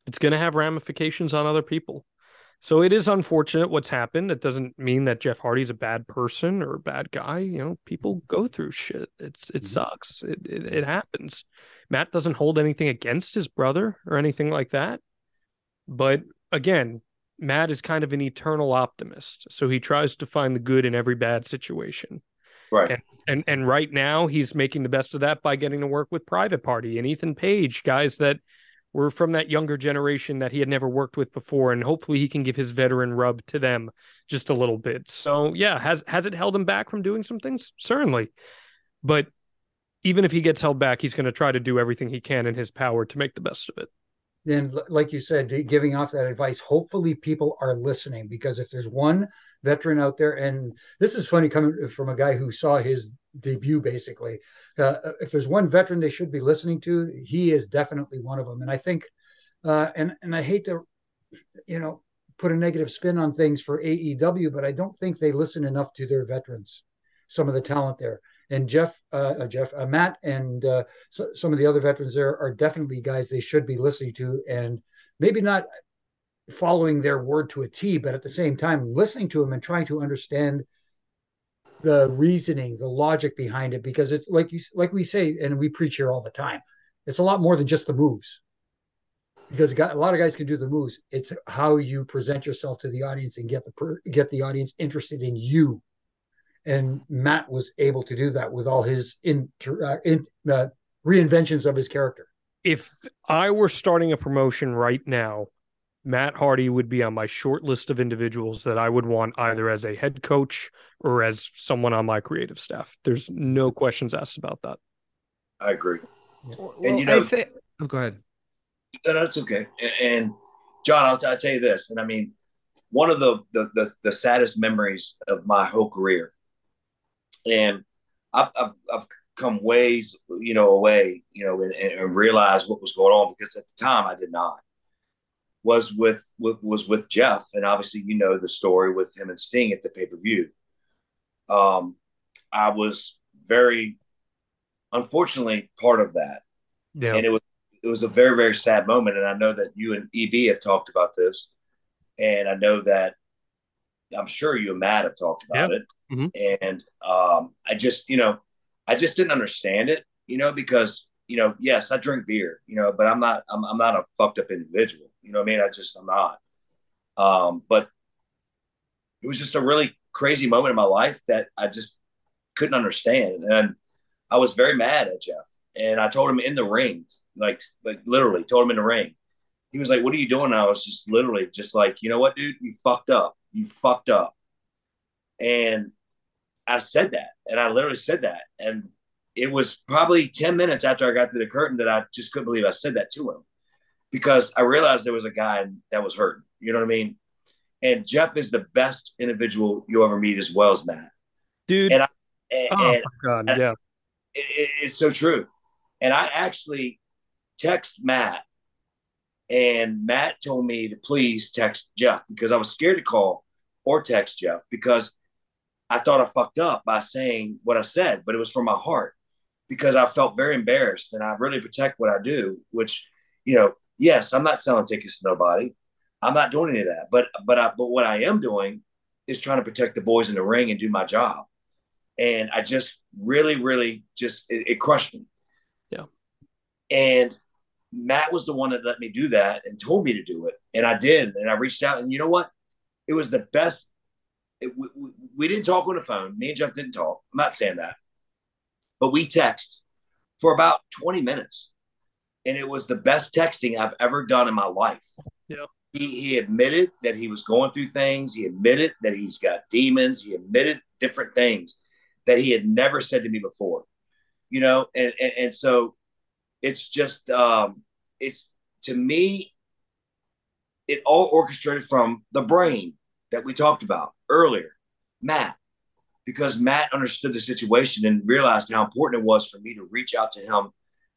it's going to have ramifications on other people. So it is unfortunate what's happened. It doesn't mean that Jeff Hardy's a bad person or a bad guy. You know, people go through shit. It's it mm-hmm. sucks. It, it it happens. Matt doesn't hold anything against his brother or anything like that. But again, Matt is kind of an eternal optimist, so he tries to find the good in every bad situation. Right. And, and and right now he's making the best of that by getting to work with Private Party and Ethan Page, guys that were from that younger generation that he had never worked with before, and hopefully he can give his veteran rub to them just a little bit. So yeah, has has it held him back from doing some things? Certainly. But even if he gets held back, he's going to try to do everything he can in his power to make the best of it then like you said giving off that advice hopefully people are listening because if there's one veteran out there and this is funny coming from a guy who saw his debut basically uh, if there's one veteran they should be listening to he is definitely one of them and i think uh, and and i hate to you know put a negative spin on things for aew but i don't think they listen enough to their veterans some of the talent there and Jeff, uh, uh, Jeff, uh, Matt, and uh, so, some of the other veterans there are definitely guys they should be listening to, and maybe not following their word to a T, but at the same time listening to them and trying to understand the reasoning, the logic behind it, because it's like you, like we say, and we preach here all the time. It's a lot more than just the moves, because a lot of guys can do the moves. It's how you present yourself to the audience and get the get the audience interested in you and Matt was able to do that with all his inter, uh, in, uh, reinventions of his character. If I were starting a promotion right now, Matt Hardy would be on my short list of individuals that I would want either as a head coach or as someone on my creative staff. There's no questions asked about that. I agree. Well, and you know, think... oh, go ahead. No, That's okay. And, Jon, I'll, t- I'll, tell you this, and I mean, one of the, the the the saddest memories of my whole career and I've, I've, I've come ways, you know, away, you know, and, and realized what was going on because at the time I did not. Was with, with was with Jeff, and obviously you know the story with him and Sting at the pay per view. Um, I was very, unfortunately, part of that, yeah. and it was it was a very very sad moment. And I know that you and EB have talked about this, and I know that I'm sure you and Matt have talked about yep. it. Mm-hmm. And um, I just, you know, I just didn't understand it, you know, because you know, yes, I drink beer, you know, but I'm not, I'm, I'm not a fucked up individual. You know what I mean? I just, I'm not. Um, but it was just a really crazy moment in my life that I just couldn't understand. And I was very mad at Jeff. And I told him in the ring, like, like literally told him in the ring. He was like, What are you doing? And I was just literally just like, you know what, dude, you fucked up. You fucked up. And I said that. And I literally said that. And it was probably 10 minutes after I got through the curtain that I just couldn't believe I said that to him because I realized there was a guy that was hurting. You know what I mean? And Jeff is the best individual you'll ever meet as well as Matt. Dude. And, I, oh, and, oh, my God. and yeah. It, it, it's so true. And I actually text Matt, and Matt told me to please text Jeff because I was scared to call or text Jeff because I thought I fucked up by saying what I said, but it was from my heart because I felt very embarrassed and I really protect what I do, which, you know, yes, I'm not selling tickets to nobody. I'm not doing any of that. But but I, but what I am doing is trying to protect the boys in the ring and do my job. And I just really, really just it, it crushed me. Yeah. And Matt was the one that let me do that and told me to do it. And I did. And I reached out. And you know what? It was the best. It, we, we, didn't talk on the phone. Me and Jeff didn't talk. I'm not saying that. But we text for about 20 minutes. And it was the best texting I've ever done in my life. Yeah. He, he admitted that he was going through things. He admitted that he's got demons. He admitted different things that he had never said to me before. You know, and, and, and so it's just um, it's to me it all orchestrated from the brain that we talked about earlier matt because matt understood the situation and realized how important it was for me to reach out to him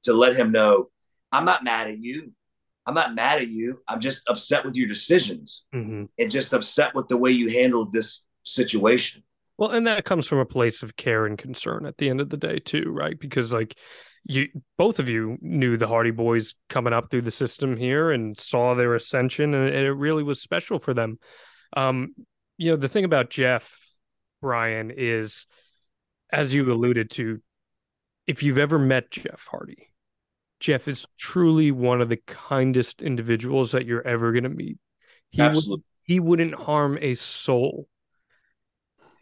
to let him know i'm not mad at you. I'm not mad at you. I'm just upset with your decisions mm-hmm. and just upset with the way you handled this situation. Well and that comes from a place of care and concern at the end of the day too right? Because like you both of you knew the Hardy Boys coming up through the system here and saw their ascension, and it really was special for them. Um, you know, the thing about Jeff Brian is, as you alluded to, if you've ever met Jeff Hardy, Jeff is truly one of the kindest individuals that you're ever going to meet. He Absolutely. would, he wouldn't harm a soul.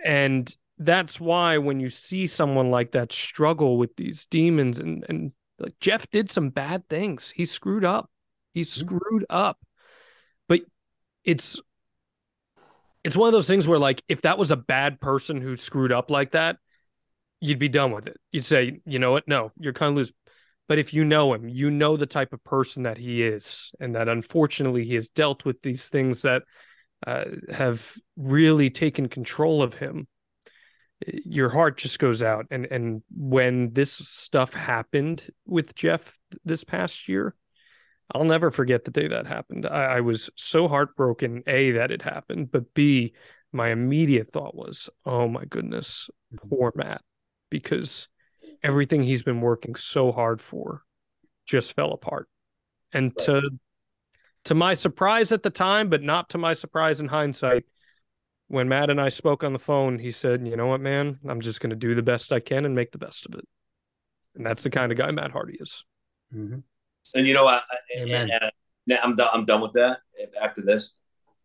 And that's why when you see someone like that struggle with these demons and and like Jeff did some bad things. He screwed up. He Mm-hmm. screwed up. But it's it's one of those things where like if that was a bad person who screwed up like that, you'd be done with it. You'd say, you know what? No, you're kind of loose. But if you know him, you know the type of person that he is, and that unfortunately he has dealt with these things that uh, have really taken control of him your heart just goes out. And and when this stuff happened with jeff this past year i'll never forget the day that happened. I, I, was so heartbroken a that it happened but b my immediate thought was oh my goodness mm-hmm. poor matt because everything he's been working so hard for just fell apart. And right. to to my surprise at the time but not to my surprise in hindsight when Matt and I spoke on the phone, he said, "You know what, man? I'm just going to do the best I can and make the best of it." And that's the kind of guy Matt Hardy is. Mm-hmm. And you know, I, and, and I'm done. I'm done with that after this.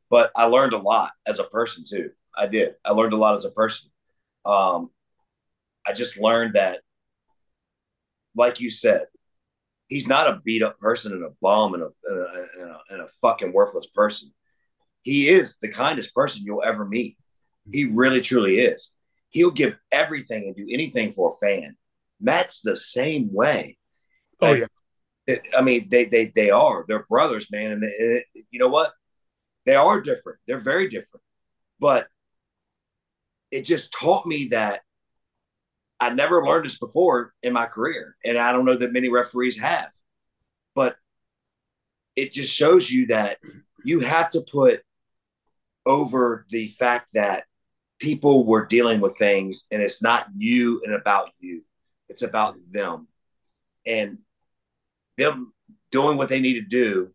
But I learned a lot as a person too. I did. I learned a lot as a person. Um, I just learned that, like you said, he's not a beat up person and a bum and a, and a, and a, and a fucking worthless person he is the kindest person you'll ever meet. He mhm. really, truly is. He'll give everything and do anything for a fan. Matt's the same way. Oh like, yeah. I mean, they they they are. They're brothers, man. And they, you know what? They are different. They're very different. But it just taught me that I never learned this before in my career, and I don't know that many referees have. But it just shows you that you have to put over the fact that people were dealing with things and it's not you and about you. It's about them. And them doing what they need to do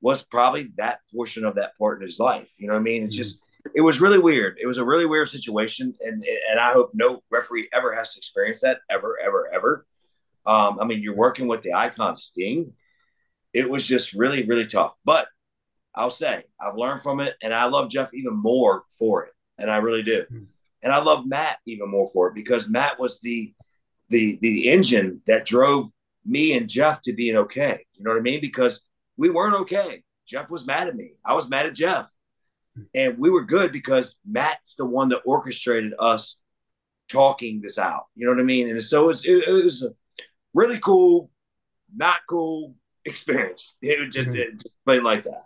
was probably that portion of that part in his life. You know what i mean? It's mm-hmm. just it was really weird. It was a really weird situation. And and i hope no referee ever has to experience that ever ever ever. Um, I mean, you're working with the icon Sting. It was just really, really tough. But I'll say I've learned from it, and I love Jeff even more for it, and I really do. Mm-hmm. And I love Matt even more for it because Matt was the the the engine that drove me and Jeff to being okay. You know what I mean? Because we weren't okay. Jeff was mad at me. I was mad at Jeff. And we were good because Matt's the one that orchestrated us talking this out. You know what I mean? And so it was, it, it was a really cool, not cool experience. It was just, mm-hmm. it just played like that.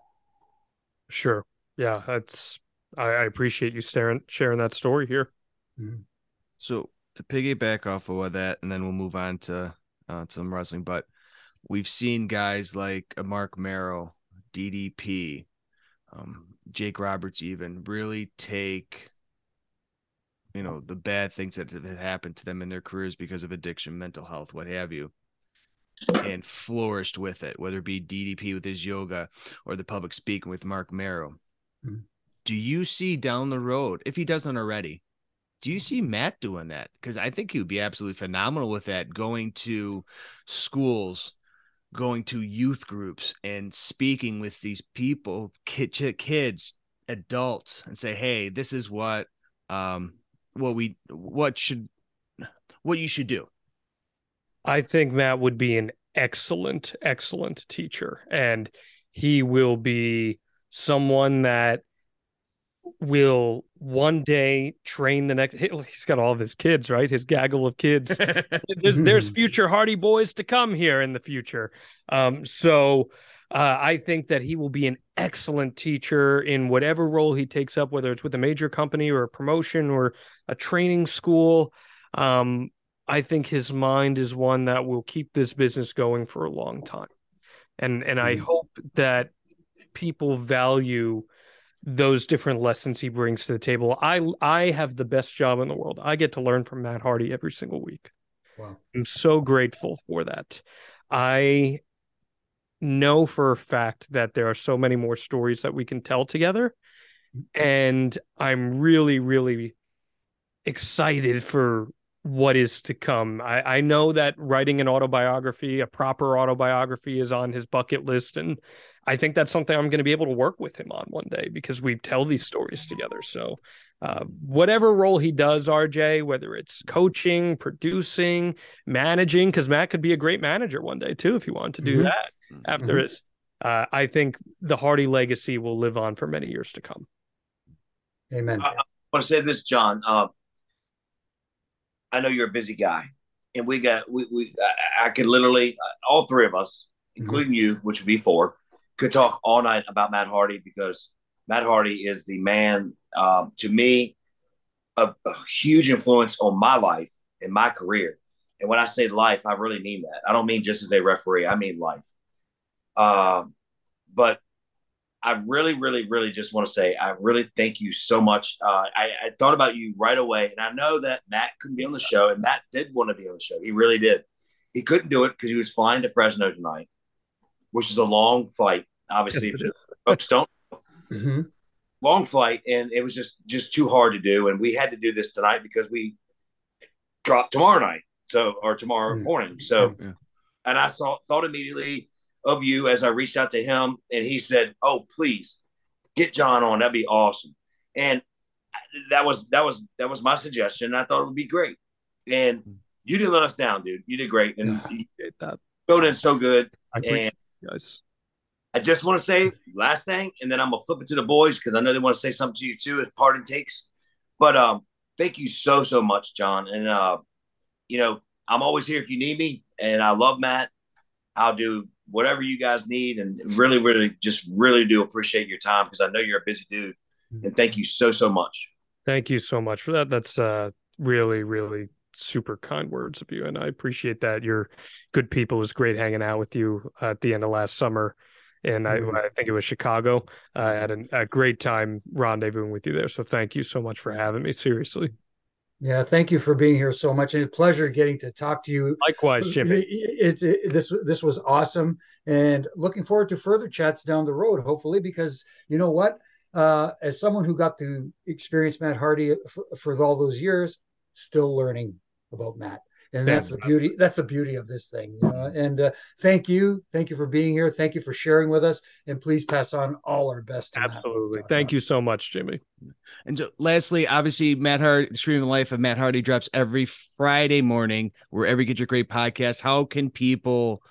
Sure. Yeah. That's, I, I appreciate you sharing, sharing that story here. Mm-hmm. So to piggyback off of that, and then we'll move on to uh, some wrestling. But we've seen guys like Mark Mero, DDP, um, Jake Roberts, even really take you know the bad things that have happened to them in their careers because of addiction, mental health, what have you, and flourished with it. Whether it be DDP with his yoga or the public speaking with Mark Mero. Mm-hmm. Do you see down the road if he doesn't already? Do you see Matt doing that? Because I think he would be absolutely phenomenal with that, going to schools, going to youth groups, and speaking with these people, kids, adults, and say, "Hey, this is what, um, what we, what should, what you should do." I think Matt would be an excellent, excellent teacher, and he will be someone that will one day train the next he's got all of his kids right? His gaggle of kids. There's, there's, future hardy boys to come here in the future. Um, so uh, i think that he will be an excellent teacher in whatever role he takes up whether it's with a major company or a promotion or a training school. Um, i think his mind is one that will keep this business going for a long time and and i mm. hope that people value those different lessons he brings to the table. I I have the best job in the world. I get to learn from Matt Hardy every single week. Wow. I'm so grateful for that. I know for a fact that there are so many more stories that we can tell together. And I'm really, really excited for what is to come. I, I know that writing an autobiography, a proper autobiography, is on his bucket list. And I think that's something I'm going to be able to work with him on one day because we tell these stories together. So, uh, whatever role he does, RJ, whether it's coaching, producing, managing, because Matt could be a great manager one day too if he wanted to do mm-hmm. that after mm-hmm. his. Uh, I think the Hardy legacy will live on for many years to come. Amen. I, I want to say this, Jon. Uh, I know you're a busy guy, and we got we, we I, I could literally all three of us, mm-hmm. including mm-hmm. you, which would be four, could talk all night about Matt Hardy because Matt Hardy is the man um, to me, a, a, huge influence on my life and my career. And when I say life, I really mean that. I don't mean just as a referee. I mean life. Um, but I really, really, really just want to say I really thank you so much. Uh, I, I, thought about you right away, and I know that Matt couldn't be on the show, and Matt did want to be on the show. He really did. He couldn't do it because he was flying to Fresno tonight, which is a long flight obviously folks don't. Mm-hmm. Long flight, and it was just just too hard to do, and we had to do this tonight because we dropped tomorrow night, so or tomorrow mm-hmm. morning. So, yeah. and I saw thought immediately of you as I reached out to him, and he said, "Oh, please get Jon on. That'd be awesome." And that was that was that was my suggestion. I thought it would be great, and you didn't let us down, dude. You did great, and you that. filled in so good. I and guys. I just want to say last thing, and then I'm gonna flip it to the boys because I know they want to say something to you too as parting takes. But um, thank you so so much, Jon. And uh, you know, I'm always here if you need me, and I love Matt. I'll do whatever you guys need, and really, really, just really do appreciate your time because I know you're a busy dude. And thank you so so much. Thank you so much for that. That's uh really really super kind words of you, and I appreciate that. You're good people. It was great hanging out with you at the end of last summer and mm-hmm. I, I, think it was Chicago. I had an, a great time rendezvousing with you there. So thank you so much for having me. Seriously. Yeah, thank you for being here so much, and a pleasure getting to talk to you. Likewise, Jimmy. It's it, this this was awesome, and looking forward to further chats down the road. Hopefully, because you know what, uh, as someone who got to experience Matt Hardy for, for all those years, still learning about Matt and that's the beauty that's the beauty of this thing you know? and uh, thank you thank you for being here thank you for sharing with us and please pass on all our best absolutely. thank you so much jimmy. And so lastly obviously matt hardy the stream of life of matt hardy drops every friday morning wherever you get your great podcast how can people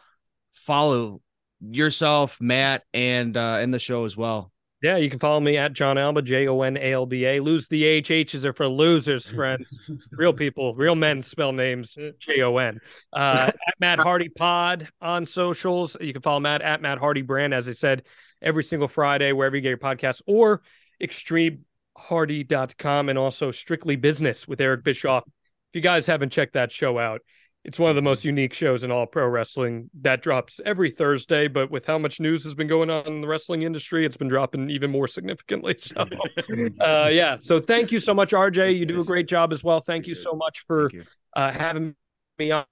follow yourself matt and uh and the show as well yeah, you can follow me at Jon Alba, J O N A L B A. Lose the H. H's are for losers, friends. real people, real men spell names J O N. Uh, at Matt Hardy Pod on socials. You can follow Matt at Matt Hardy Brand, as I said, every single Friday, wherever you get your podcasts, or extremehardy.com and also Strictly Business with Eric Bischoff. If you guys haven't checked that show out, it's one of the most unique shows in all pro wrestling that drops every Thursday. But with how much news has been going on in the wrestling industry, it's been dropping even more significantly. So, uh, yeah. So thank you so much, RJ. You do a great job as well. Thank you so much for uh, having me on,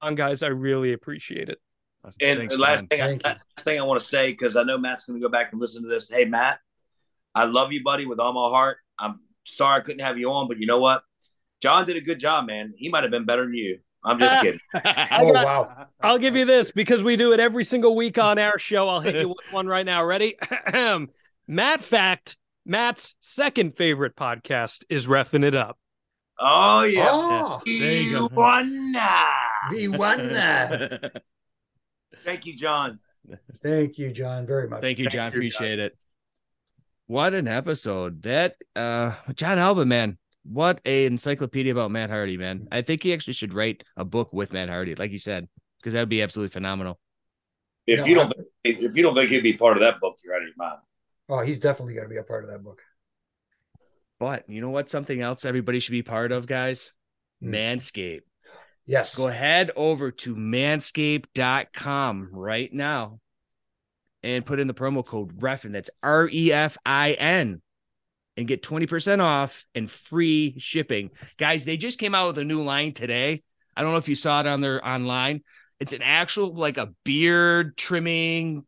on, guys. I really appreciate it. And Thanks, last thing, I, last thing I want to say because I know Matt's going to go back and listen to this. Hey, Matt, I love you, buddy, with all my heart. I'm sorry I couldn't have you on, but you know what? Jon did a good job, man. He might have been better than you. I'm just kidding. oh wow! I'll give you this because we do it every single week on our show. I'll hit you with one right now. Ready? Matt Fact. Matt's second favorite podcast is Reffing It Up. Oh yeah. Oh, there you go. The one. Thank you, Jon. Thank you, Jon, very much. Thank you, Jon. Thank Appreciate Jon. it. What an episode. That uh Jon Alba, man what a encyclopedia about Matt Hardy, man. I think he actually should write a book with Matt Hardy, like you said, because that would be absolutely phenomenal. If you don't, think, if you don't think he'd be part of that book, you're out of your mind. Oh, he's definitely going to be a part of that book. But you know what? Something else everybody should be part of, guys. Hmm. Manscaped. Yes. Go ahead over to manscaped.com right now and put in the promo code REFIN. That's R E F I N and get 20% off and free shipping. Guys, they just came out with a new line today. I don't know if you saw it on their online. It's an actual like a beard trimming,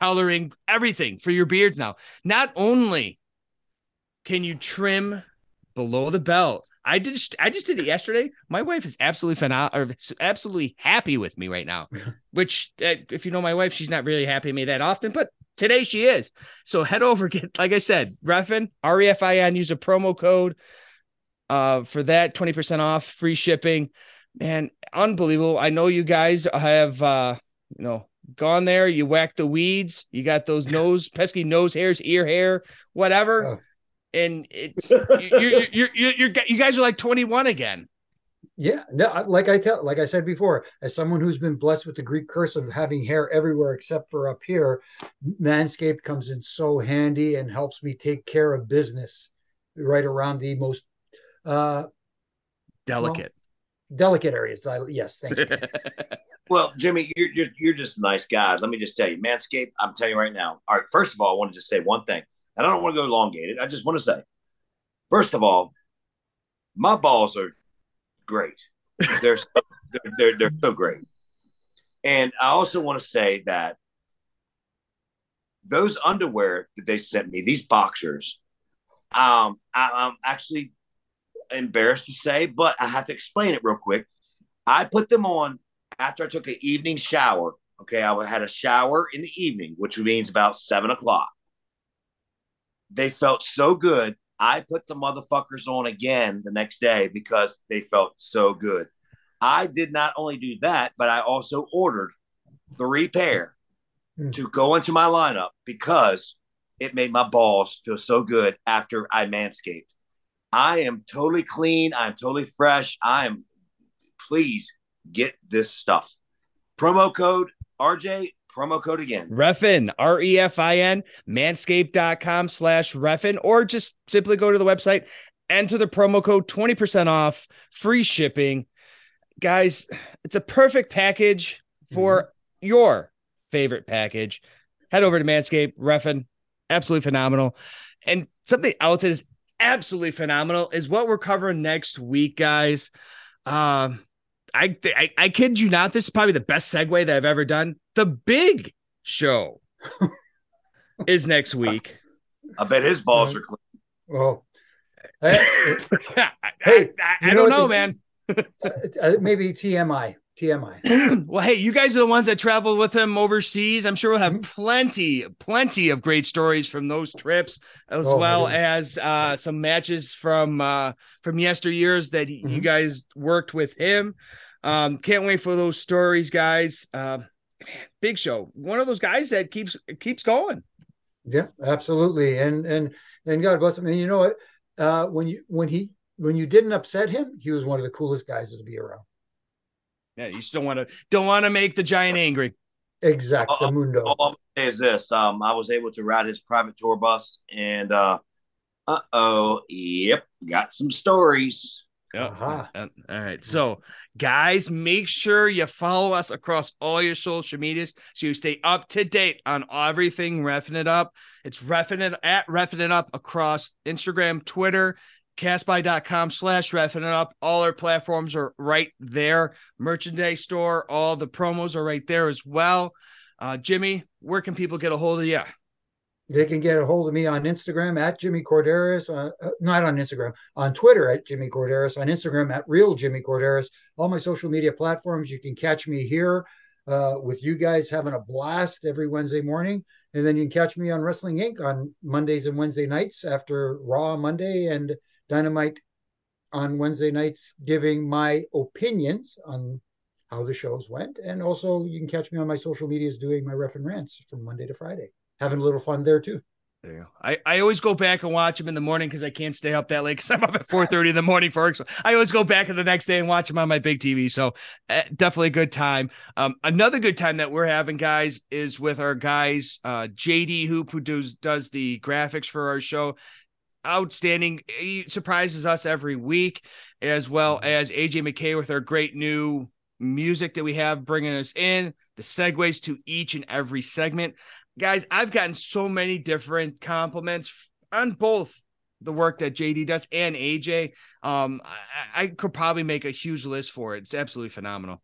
coloring, everything for your beards now. Not only can you trim below the belt, I did. I just did it yesterday. My wife is absolutely phenomenal, absolutely happy with me right now. Which, uh, if you know my wife, she's not really happy with me that often, but today she is. So head over, get like I said, Refin R E F I N. Use a promo code uh, for that twenty percent off, free shipping. Man, unbelievable! I know you guys have uh, you know gone there. You whack the weeds. You got those nose pesky nose hairs, ear hair, whatever. Oh and it's you, you, you, you, you guys are like 21 again. Yeah, no, like I tell, like I said before, as someone who's been blessed with the Greek curse of having hair everywhere except for up here, Manscaped comes in so handy and helps me take care of business right around the most uh, delicate, well, delicate areas. I, yes, thank you. well, Jimmy, you're, you're you're just a nice guy. Let me just tell you, Manscaped. I'm telling you right now. All right, first of all, I want to just say one thing and I don't want to go elongated. I just want to say, first of all, my balls are great. They're so, they're, they're, they're so great. And I also want to say that those underwear that they sent me, these boxers, um, I, am actually embarrassed to say, but I have to explain it real quick. I put them on after I took an evening shower. Okay, I had a shower in the evening, which means about seven o'clock. They felt so good. I put the motherfuckers on again the next day because they felt so good. I did not only do that, but I also ordered three pair mm. to go into my lineup because it made my balls feel so good after I manscaped. I am totally clean. I'm totally fresh. I am, please get this stuff. Promo code RJ promo code again. Refin, R E F I N, manscaped.com slash Refin, or just simply go to the website, enter the promo code 20% off, free shipping. Guys, it's a perfect package for mm-hmm. your favorite package. Head over to Manscaped, Refin, absolutely phenomenal. And something else that is absolutely phenomenal is what we're covering next week, guys. Um, I, I I kid you not, this is probably the best segue that I've ever done. The big show is next week. I bet his balls are clean. Well, hey, I, I, I don't know, man. uh, maybe TMI. TMI. well, hey, you guys are the ones that traveled with him overseas. I'm sure we'll have Mhm. plenty, plenty of great stories from those trips, as Oh, well as uh, some matches from uh, from yesteryears that he- you guys worked with him. Um, can't wait for those stories, guys. Uh, man, big show. One of those guys that keeps keeps going. Yeah, absolutely. And and and God bless him. And you know what? Uh, when you when he when you didn't upset him, he was one of the coolest guys to be around. Yeah, you just don't want to don't want to make the giant angry. Exact, Uh, the mundo. All I'm say is this: um, I was able to ride his private tour bus, and uh, uh oh, yep, got some stories. Yeah. Aha. Uh, all right. So, guys, make sure you follow us across all your social medias so you stay up to date on everything Reffing It Up. It's Reffing It at Reffing It Up across Instagram, Twitter, castby.com slash Reffing It Up. All our platforms are right there. Merchandise store, all the promos are right there as well. Uh, Jimmy, where can people get a hold of you? They can get a hold of me on Instagram at Jimmy Korderas, uh, uh, not on Instagram, on Twitter at Jimmy Korderas, on Instagram at Real Jimmy Korderas. All my social media platforms. You can catch me here uh, with you guys having a blast every Wednesday morning, and then you can catch me on Wrestling Inc. on Mondays and Wednesday nights after Raw Monday and Dynamite on Wednesday nights, giving my opinions on how the shows went, and also you can catch me on my social medias doing my Reffin Rants from Monday to Friday having a little fun there too. There you go. I, I always go back and watch them in the morning because I can't stay up that late because I'm up at 4:30 in the morning for work. So I always go back the next day and watch them on my big TV. So uh, definitely a good time. Um, another good time that we're having, guys, is with our guys, uh, JD Hoop, who does does the graphics for our show. Outstanding. He surprises us every week, as well as AJ McKay with our great new music that we have bringing us in the segues to each and every segment guys, I've gotten so many different compliments on both the work that JD does and AJ. Um, I, I could probably make a huge list for it. It's absolutely phenomenal.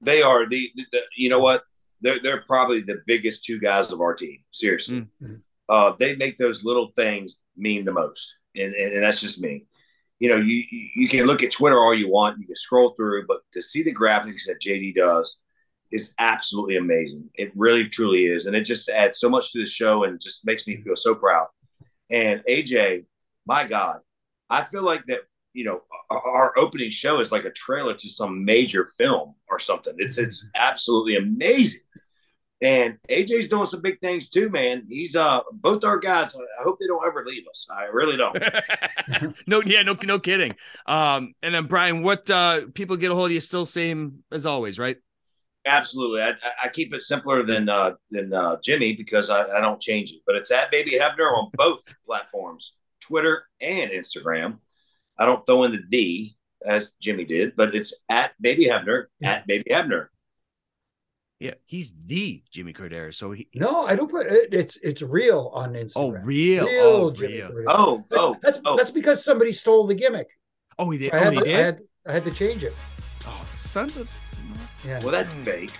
They are the, the, the you know what? They're they're probably the biggest two guys of our team. Seriously, Mm-hmm. uh, they make those little things mean the most, and, and and that's just me. You know, you you can look at Twitter all you want, you can scroll through, but to see the graphics that JD does is absolutely amazing. It really truly is, and it just adds so much to the show, and just makes me feel so proud. And AJ, my God, I feel like that. You know, our, opening show is like a trailer to some major film or something. It's it's absolutely amazing. And AJ's doing some big things too, man. He's uh both our guys. I hope they don't ever leave us. I really don't. no, yeah, no, no kidding. Um, and then Brian, what uh people get a hold of you still same as always, right? Absolutely. I, I keep it simpler than uh, than uh, Jimmy because I, I don't change it. But it's at Baby Hebner on both platforms, Twitter and Instagram. I don't throw in the D as Jimmy did, but it's at Baby Hebner, at Baby Hebner. Yeah, he's the Jimmy Cordero. So he No, I don't put it. It's it's real on Instagram. Oh, real. real Oh, Jimmy real. Cordero. Oh, That's, oh, that's, oh. that's because somebody stole the gimmick. Oh, he did. I Oh, had, he did. I had I had to change it. oh, sons of Yeah, Well, that's fake.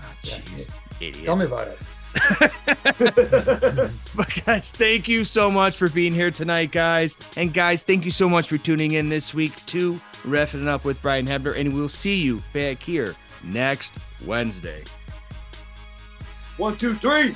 oh, jeez, idiots. tell me about it. but guys, thank you so much for being here tonight, guys. And guys, thank you so much for tuning in this week to Reffing It Up with Brian Hebner. And we'll see you back here next Wednesday. One, two, three.